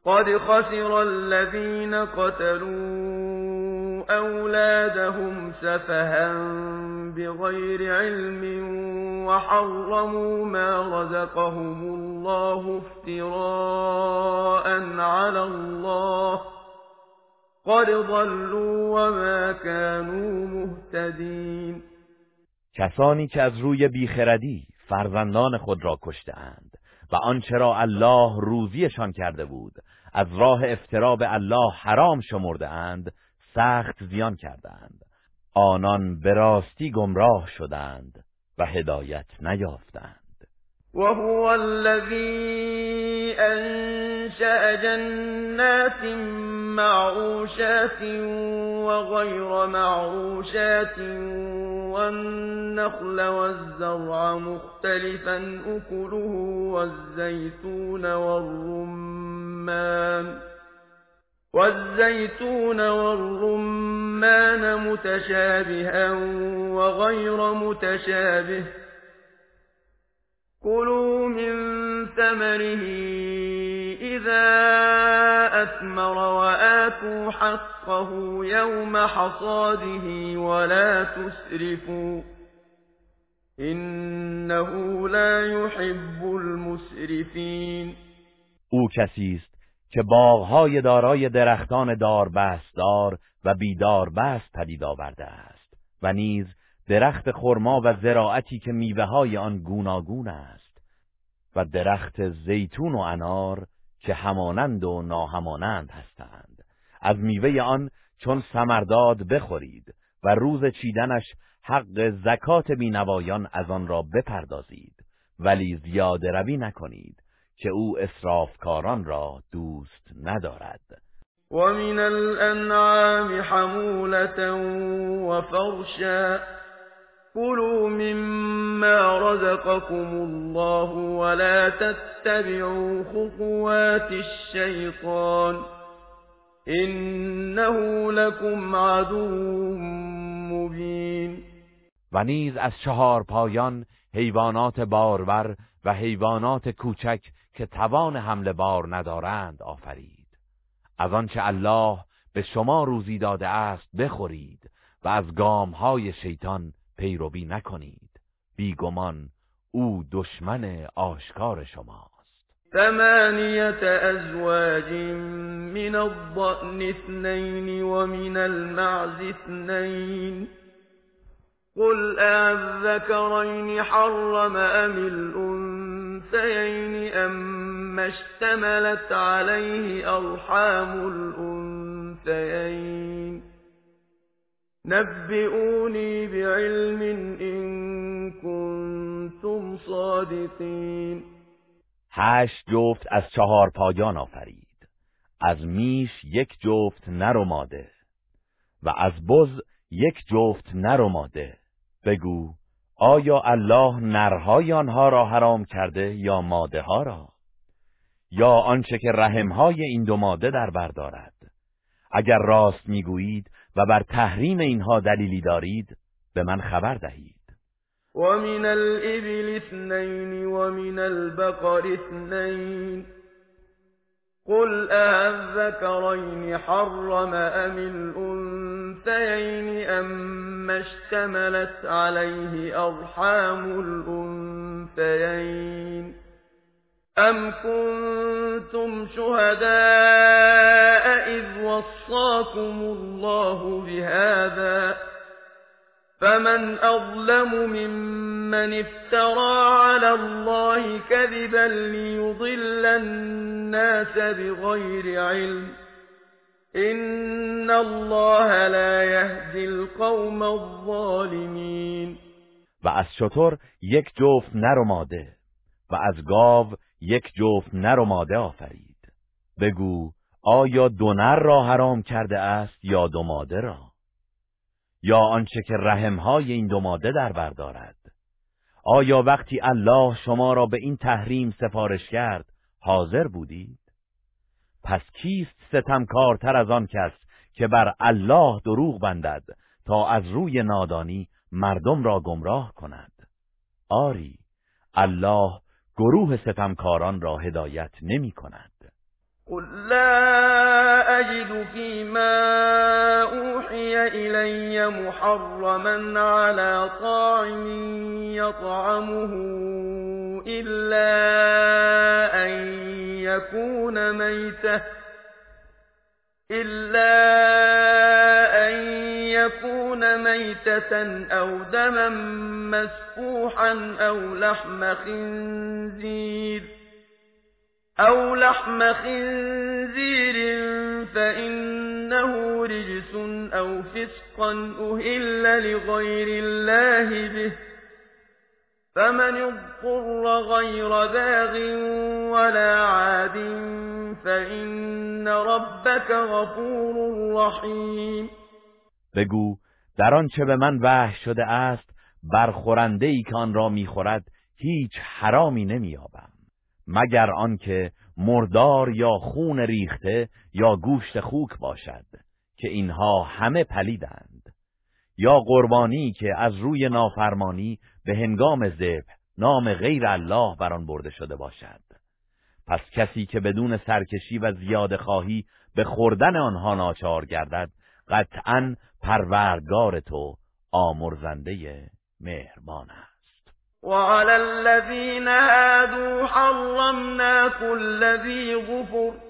[SPEAKER 3] قد خسر الذين قتلوا أولادهم سفها بغير علم وحرموا ما رزقهم الله افتراء على الله. قد ضلوا وما كانوا مهتدين.
[SPEAKER 2] کسانی که از روی بیخردی فرزندان خود را کشتهاند. و آنچه را الله روزیشان کرده بود از راه افترا به الله حرام شمرده اند سخت زیان کردند آنان به راستی گمراه شدند و هدایت نیافتند
[SPEAKER 3] وهو الذي أنشأ جنات معروشات وغير معروشات والنخل والزرع مختلفا أكله والزيتون والرمان والزيتون والرمان متشابها وغير متشابه. كلوا من ثمره إذا أثمر وآتوا حقه يوم حصاده ولا تسرفوا إنه لا يحب المسرفين.
[SPEAKER 2] او کسی است که باغهای دارای درختان داربستدار و بیداربست پدید آورده است و نیز درخت خرما و زراعتی که میوه های آن گوناگون است و درخت زیتون و انار که همانند و ناهمانند هستند. از میوه آن چون سمرداد بخورید و روز چیدنش حق زکات بینوایان از آن را بپردازید ولی زیاده روی نکنید که او اسرافکاران را دوست ندارد.
[SPEAKER 3] و من الانعام و فرشا كلوا مما رزقكم الله ولا تتبعوا خطوات الشيطان إنه لكم عدو مبین
[SPEAKER 2] و نیز از چهار پایان حیوانات بارور و حیوانات کوچک که توان حمل بار ندارند آفرید. از آنچه الله به شما روزی داده است بخورید و از های شیطان پیروی نکنید. بیگمان او دشمن آشکار شماست.
[SPEAKER 3] ثمانیت ازواج من الضأن اثنین و من المعز اثنین. قل أذكرين حرم أم الأنثيين أم اشتملت عليه أرحام الأنثيين؟ نبئوني بعلم إن كنتم صادقين.
[SPEAKER 2] هشت جفت از چهار پایان آفرید. از میش یک جفت نر و ماده و از بز یک جفت نر و ماده بگو آیا الله نرهای آنها را حرام کرده یا ماده ها را؟ یا آنچه که رحمهای این دو ماده در بردارد اگر راست می‌گویید و بر تحریم اینها دلیلی دارید به من خبر دهید.
[SPEAKER 3] ومن الإبل اثنين ومن البقر اثنين قل أذكرين حرم أم الأنثيين أم اشتملت عليه أرحام الأنثيين أم كنتم شهداء إذ وصاكم الله بهذا فمن أظلم ممن افترى على الله كذبا ليضل الناس بغير علم إن الله لا يهدي القوم الظالمين.
[SPEAKER 2] و از شطور یک جفت ماده و از گاو یک جفت نر و ماده آفرید. بگو آیا دو نر را حرام کرده است یا دو ماده را؟ یا آنچه که رحمهای این دو ماده در بردارد آیا وقتی الله شما را به این تحریم سفارش کرد حاضر بودید؟ پس کیست ستمکارتر از آن کس که بر الله دروغ بندد تا از روی نادانی مردم را گمراه کند؟ آری الله گروه ستمکاران را هدایت نمی کند.
[SPEAKER 3] قل لا أجد فيما أوحي إلي محرما على طاعم يطعمه إلا أن يكون ميتة. إلا أن يكون ميتة أو دما مسفوحا أو لحم خنزير فإنه رجس أو فسقا أهل لغير الله به فمن اضطر غير باغ ولا عاد فإن ربك غفور رحیم
[SPEAKER 2] بگو در آنچه به من وحی شده است برخورنده ای که آن را می‌خورد هیچ حرامی نمییابم. مگر آنکه مردار یا خون ریخته یا گوشت خوک باشد که اینها همه پلیدند. یا قربانی که از روی نافرمانی به هنگام ذبح نام غیر الله بر آن برده شده باشد. پس کسی که بدون سرکشی و زیاده خواهی به خوردن آنها ناچار گردد قطعا پروردگار تو آمرزنده مهربان است.
[SPEAKER 3] وعلى الذين هادوا حرمنا كل ذي غفر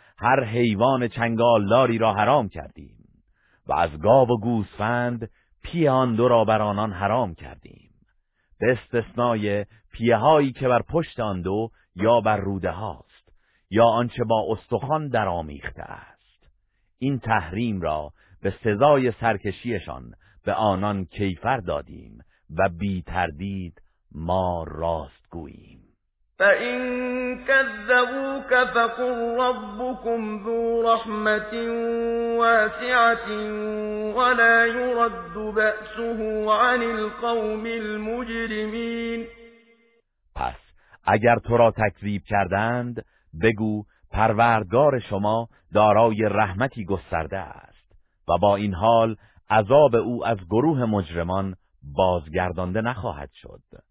[SPEAKER 2] هر حیوان چنگالداری را حرام کردیم و از گاو و گوسفند پیه آن دو را بر آنان حرام کردیم. به استثنای پیه هایی که بر پشت آن دو یا بر روده هاست یا آنچه با استخوان در آمیخته است. این تحریم را به سزای سرکشیشان به آنان کیفر دادیم و بی تردید ما راست گوییم
[SPEAKER 3] فَإِن كَذَّبُوكَ فَقُل رَّبُّكُمْ ذُو رَحْمَةٍ وَاسِعَةٍ وَلَا يُرَدُّ بَأْسُهُ عَنِ الْقَوْمِ الْمُجْرِمِينَ
[SPEAKER 2] پس اگر تو را تکذیب کردند بگو پروردگار شما دارای رحمتی گسترده است و با این حال عذاب او از گروه مجرمان بازگردانده نخواهد شد.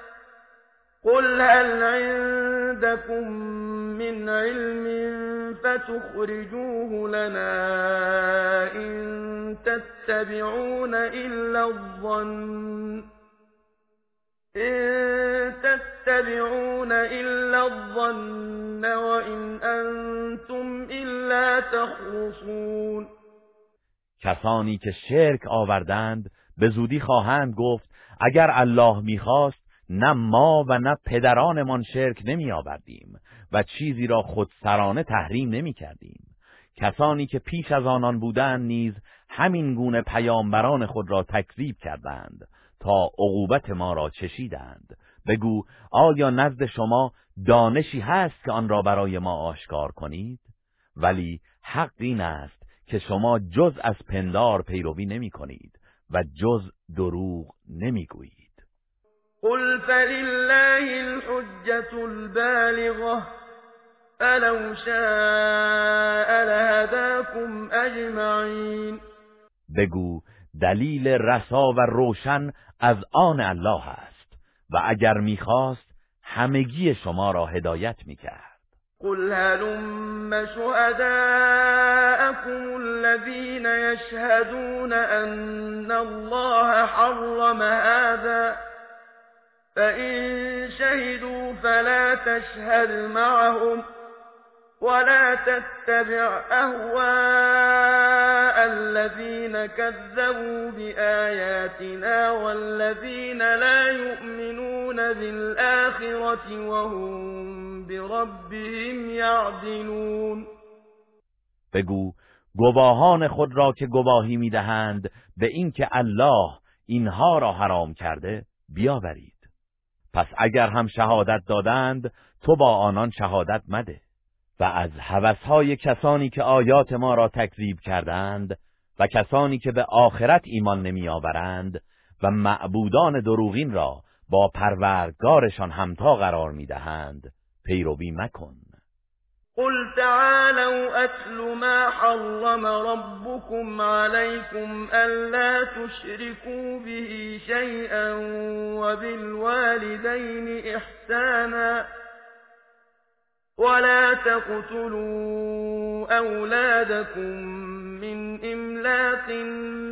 [SPEAKER 3] قل هل عندكم من علم فتخرجوه لنا إن تتبعون إلا الظن إن تتبعون إلا الظن وإن أنتم إلا تخرصون
[SPEAKER 2] کسانی که شرک آوردند به زودی خواهند گفت اگر الله می‌خواست نه ما و نه پدرانمان شرک نمی آوردیم و چیزی را خودسرانه تحریم نمی کردیم. کسانی که پیش از آنان بودند نیز همین گونه پیامبران خود را تکذیب کردند تا عقوبت ما را چشیدند. بگو آیا نزد شما دانشی هست که آن را برای ما آشکار کنید؟ ولی حق این است که شما جز از پندار پیروی نمی کنید و جز دروغ نمی گویید
[SPEAKER 3] قل فلله الحجة البالغة فلو شاء لهداكم اجمعین
[SPEAKER 2] بگو دلیل رسا و روشن از آن الله است و اگر می‌خواست همگی شما را هدایت می‌کرد.
[SPEAKER 3] قل هلم شهداءكم الذين يشهدون أن الله حرم هذا فإن شهدوا فلا تشهد معهم ولا تتبع أهواء الذين كذبوا بآياتنا والذين لا يؤمنون بالآخرة وهم بربهم يعدلون
[SPEAKER 2] بگو گواهان خود را که گواهی می‌دهند به اینکه الله اینها را حرام کرده بیاورید. پس اگر هم شهادت دادند تو با آنان شهادت مده. و از هوسهای کسانی که آیات ما را تکذیب کردند و کسانی که به آخرت ایمان نمیآورند و معبودان دروغین را با پروردگارشان همتا قرار می‌دهند پیروی مکن.
[SPEAKER 3] قل تعالوا أتل ما حرم ربكم عليكم ألا تشركوا به شيئا وبالوالدين إحسانا ولا تقتلوا أولادكم من إملاق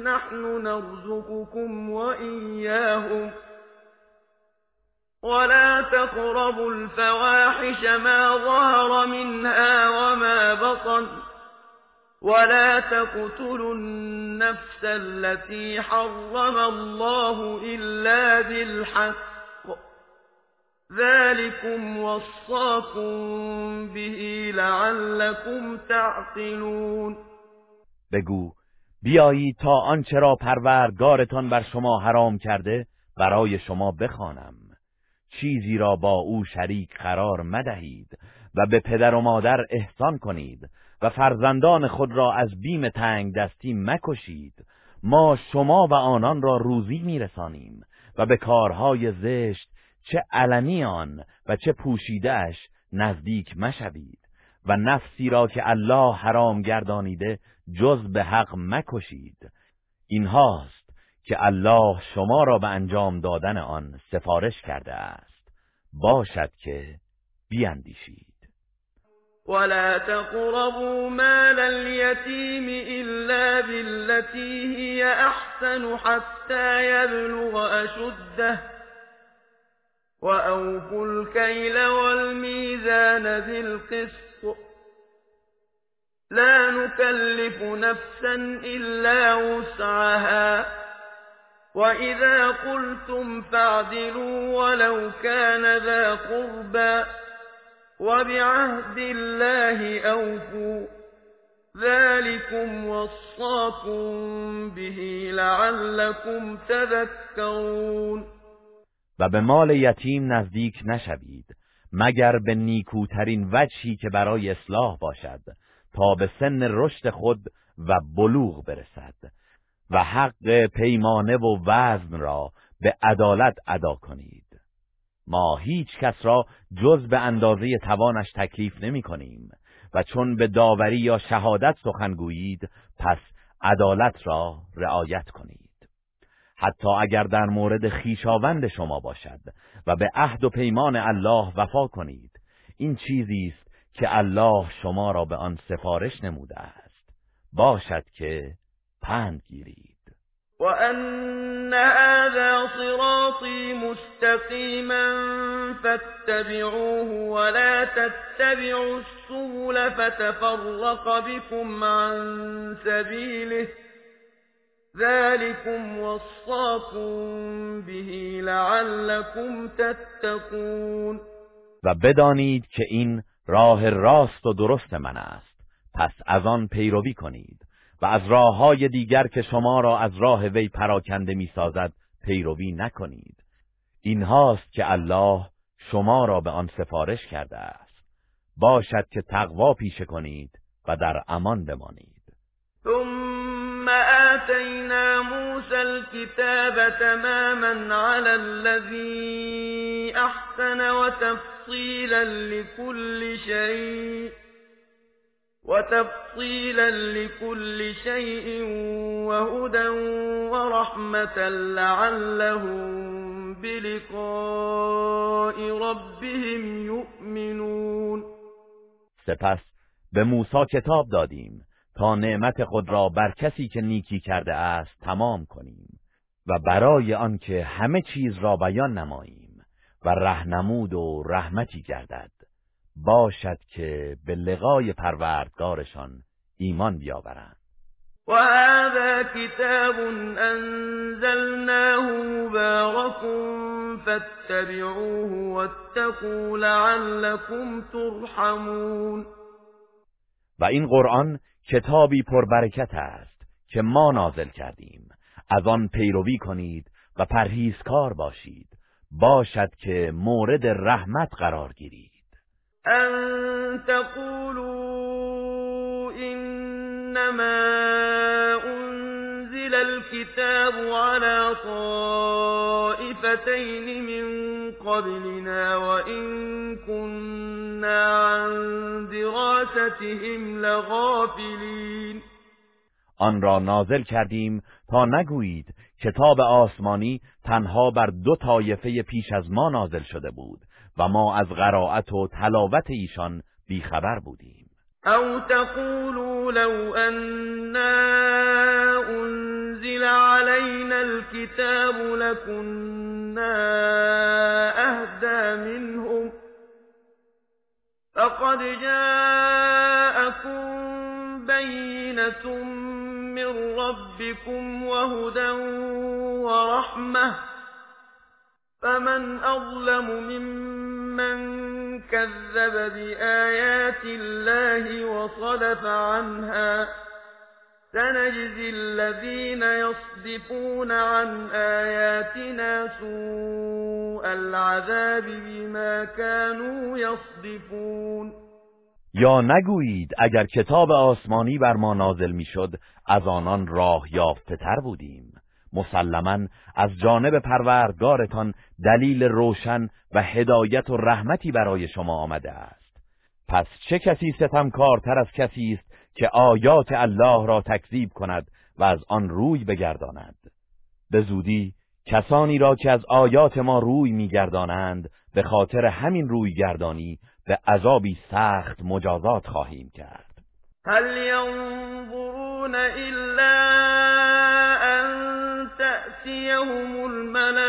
[SPEAKER 3] نحن نرزقكم وإياهم ولا تقربوا الفواحش ما ظهر منها وما بطن ولا تقتلوا النفس التي حرم الله إلا بالحق ذلكم وصاكم به لعلكم تعقلون
[SPEAKER 2] بگو بیایید تا آنچه را پروردگارتان بر شما حرام کرده برای شما بخوانم. چیزی را با او شریک قرار مدهید و به پدر و مادر احسان کنید و فرزندان خود را از بیم تنگ دستی مکشید. ما شما و آنان را روزی میرسانیم و به کارهای زشت چه علنی آن و چه پوشیدهش نزدیک مشوید و نفسی را که الله حرام گردانیده جز به حق مکشید. اینهاست که الله شما را به انجام دادن آن سفارش کرده است. باشد که بیاندیشید
[SPEAKER 3] ولا تقربوا مال اليتيم إلا بالتي هي أحسن حتى يبلغ أشده وأوفوا الكيل والميزان بالقسط لا نكلف نفسا إلا وسعها وإذا قلتم فاعدلوا ولو كان ذا قربى وبعهد الله أوفوا ذلكم وصاكم به لعلكم تذكرون
[SPEAKER 2] و به مال یتیم نزدیک نشوید مگر به نیکوترین وجهی که برای اصلاح باشد تا به سن رشد خود و بلوغ برسد. و حق پیمانه و وزن را به عدالت ادا کنید. ما هیچ کس را جز به اندازه توانش تکلیف نمی کنیم و چون به داوری یا شهادت سخن گویید پس عدالت را رعایت کنید. حتی اگر در مورد خیشاوند شما باشد و به عهد و پیمان الله وفا کنید این چیزی است که الله شما را به آن سفارش نموده است. باشد که پند گیرید.
[SPEAKER 3] و ان هذا صراطی مستقیما فاتبعوه ولا تتبعوا السبل فتفرق بكم عن سبیله ذلكم وصاكم به لعلكم تتقون
[SPEAKER 2] و بدانید که این راه راست و درست من است. پس از آن پیروی کنید. و از راه های دیگر که شما را از راه وی پراکنده می سازد پیروی نکنید. این هاست که الله شما را به آن سفارش کرده است. باشد که تقوا پیشه کنید و در امان بمانید.
[SPEAKER 3] ثم آتينا موسى الكتاب تماما على الذي أحسن وتفصيلا لكل شيء وتفصيلا لكل شيء وهدى ورحمة لعلهم بلقاء ربهم يؤمنون.
[SPEAKER 2] سپس به موسی کتاب دادیم تا نعمت خود را بر کسی که نیکی کرده است تمام کنیم و برای آنکه همه چیز را بیان نماییم و رهنمود و رحمتی گردد. باشد که به لقای پروردگارشان ایمان بیاورند.
[SPEAKER 3] و هذا کتاب انزلناه مبارک فاتبعوه واتقوا لعلكم ترحمون.
[SPEAKER 2] و این قرآن کتابی پربرکت است که ما نازل کردیم. از آن پیروی کنید و پرهیزکار باشید. باشد که مورد رحمت قرار گیرید.
[SPEAKER 3] ان تقولوا انما الكتاب على طائفتين من قبلنا وإن كنا عن دراستهم لغافلين
[SPEAKER 2] آن را نازل کردیم تا نگویید کتاب آسمانی تنها بر دو طایفه پیش از ما نازل شده بود. و ما از قرائت و تلاوت ایشان بیخبر بودیم.
[SPEAKER 3] او تقولوا لو أنا أنزل علينا الكتاب لكنا أهدى منهم فقد جاءكم بينة من ربكم وهدى ورحمة فمن أظلم ممن كذب بآيات الله وصدف عنها سنجزي الذين يصدفون عن آياتنا سوء العذاب بما كانوا يصدفون.
[SPEAKER 2] یا نگویید اگر کتاب آسمانی بر ما نازل می‌شد از آنان راه یافته تر بودیم. مسلما از جانب پروردگارتان دلیل روشن و هدایت و رحمتی برای شما آمده است. پس چه کسی ستمکارتر از کسی است که آیات الله را تکذیب کند و از آن روی بگرداند؟ به زودی کسانی را که از آیات ما روی میگردانند به خاطر همین روی گردانی به عذابی سخت مجازات خواهیم کرد.
[SPEAKER 3] هل ينظرون أن تأتيهم الملائكة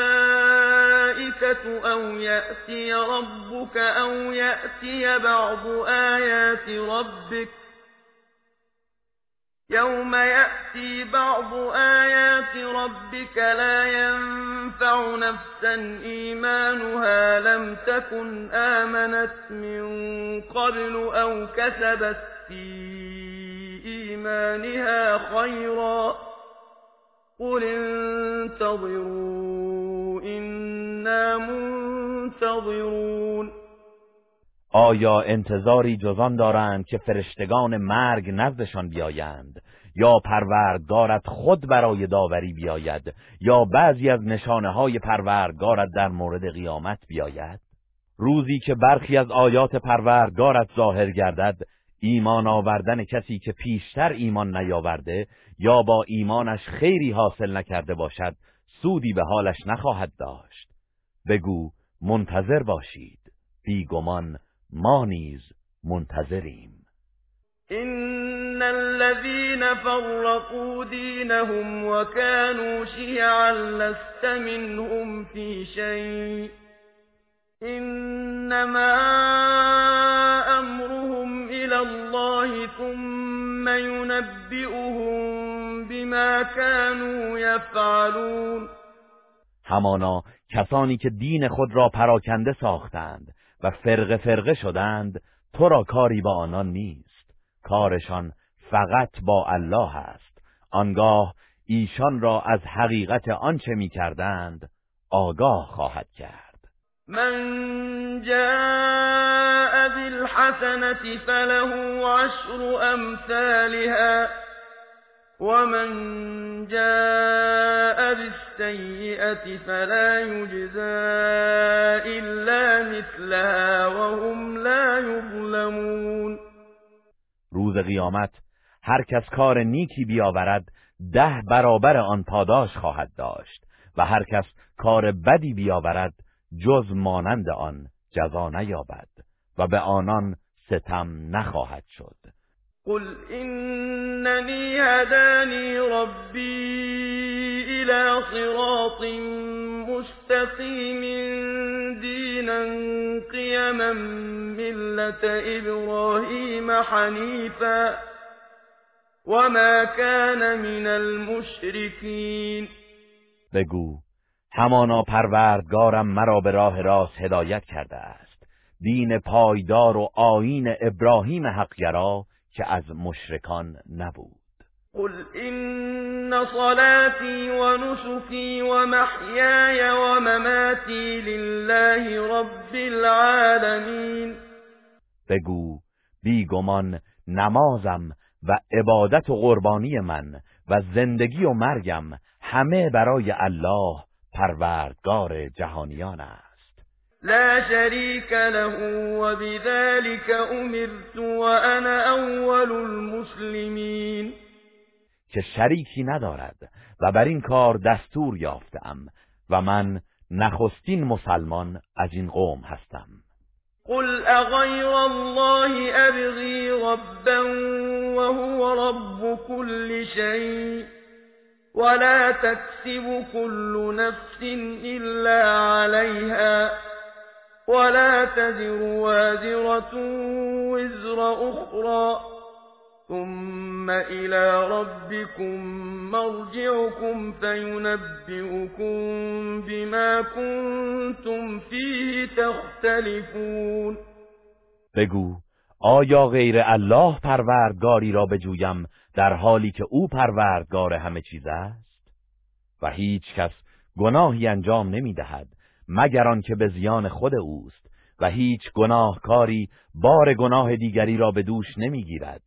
[SPEAKER 3] أو يأتي ربك أو يأتي بعض آيات ربك يوم يأتي بعض آيات ربك لا ينفع نفسا إيمانها لم تكن آمنت من قبل أو كسبت في إيمانها خيرا قل انتظروا إنا منتظرون.
[SPEAKER 2] آیا انتظاری جزان دارند که فرشتگان مرگ نزدشان بیایند؟ یا پروردگارت خود برای داوری بیاید؟ یا بعضی از نشانه های پروردگارت در مورد قیامت بیاید؟ روزی که برخی از آیات پروردگارت ظاهر گردد ایمان آوردن کسی که پیشتر ایمان نیاورده یا با ایمانش خیری حاصل نکرده باشد سودی به حالش نخواهد داشت. بگو منتظر باشید. بیگمان ما نیز منتظریم.
[SPEAKER 3] إن الذين فرقوا دينهم وكانوا شيعا لست منهم في شيء. إنما أمرهم إلى الله ثم ينبئهم بما كانوا يفعلون.
[SPEAKER 2] همانا کسانی که دین خود را پراکنده ساختند و فرق فرقه شدند تو را کاری با آنان نیست. کارشان فقط با الله است. آنگاه ایشان را از حقیقت آنچه می کردند آگاه خواهد کرد.
[SPEAKER 3] من جاء بالحسنة فله عشر أمثالها. ومن جاء بالسيئة فلا يجزى إلا مثلها وهم لا يظلمون
[SPEAKER 2] روز قیامت هر کس کار نیکی بیاورد ده برابر آن پاداش خواهد داشت و هر کس کار بدی بیاورد جز مانند آن جزا نیابد و به آنان ستم نخواهد شد.
[SPEAKER 3] قل إنني هداني ربي إلى صراط مستقيم دينا قيما ملة إبراهيم حنيفا وما كان من المشركين
[SPEAKER 2] بگو همانا پروردگارم مرا به راه راست هدایت کرده است. دین پایدار و آیین ابراهیم حقگرا که از مشرکان نبود.
[SPEAKER 3] قل إن صلاتي ونسكي ومحياي ومماتي لله رب العالمين.
[SPEAKER 2] بگو بیگمان نمازم و عبادت و قربانی من و زندگی و مرگم همه برای الله پروردگار جهانیان است.
[SPEAKER 3] لا شریک له و بذلك امرت و انا اول المسلمین
[SPEAKER 2] که شریکی ندارد و بر این کار دستور یافتم و من نخستین مسلمان از این قوم هستم.
[SPEAKER 3] قل اغیر الله ابغی ربا وهو رب كل شيء ولا تكسب كل نفس إلا عليها. ولا تزر وازرة وزر أخرى. ثم إلى ربكم مرجعكم فينبئكم بما كنتم فيه تختلفون.
[SPEAKER 2] بگو آیا غیر الله پروردگاری را بجویم در حالی که او پروردگار همه چیز است؟ و هیچ کس گناهی انجام نمی دهد مگر آنکه به زیان خود اوست و هیچ گناهکاری بار گناه دیگری را به دوش نمی‌گیرد.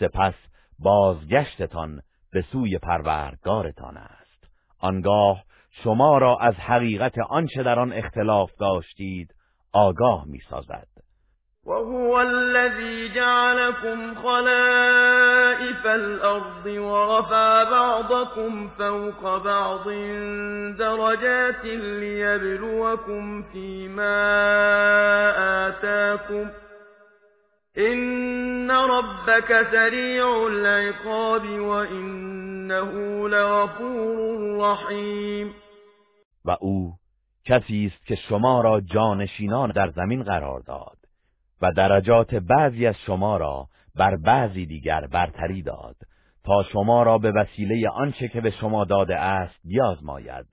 [SPEAKER 2] سپس بازگشتتان به سوی پروردگارتان است. آنگاه شما را از حقیقت آنچه در آن اختلاف داشتید آگاه می‌سازد.
[SPEAKER 3] وهو الذي جعلكم خلائف الأرض ورفع بعضكم فوق بعض درجات ليبلوكم فيما آتاكم إن ربك سريع العقاب وإنه لغفور رحیم
[SPEAKER 2] و او کسی است که شما را جانشینان در زمین قرار داد. و درجات بعضی از شما را بر بعضی دیگر برتری داد تا شما را به وسیله آنچه که به شما داده است بیازماید.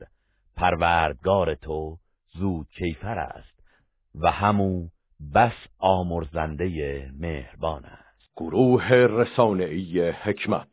[SPEAKER 2] پروردگار تو زود کیفر است و همو بس آمرزنده مهربان است.
[SPEAKER 4] گروه رسانه‌ای حکمت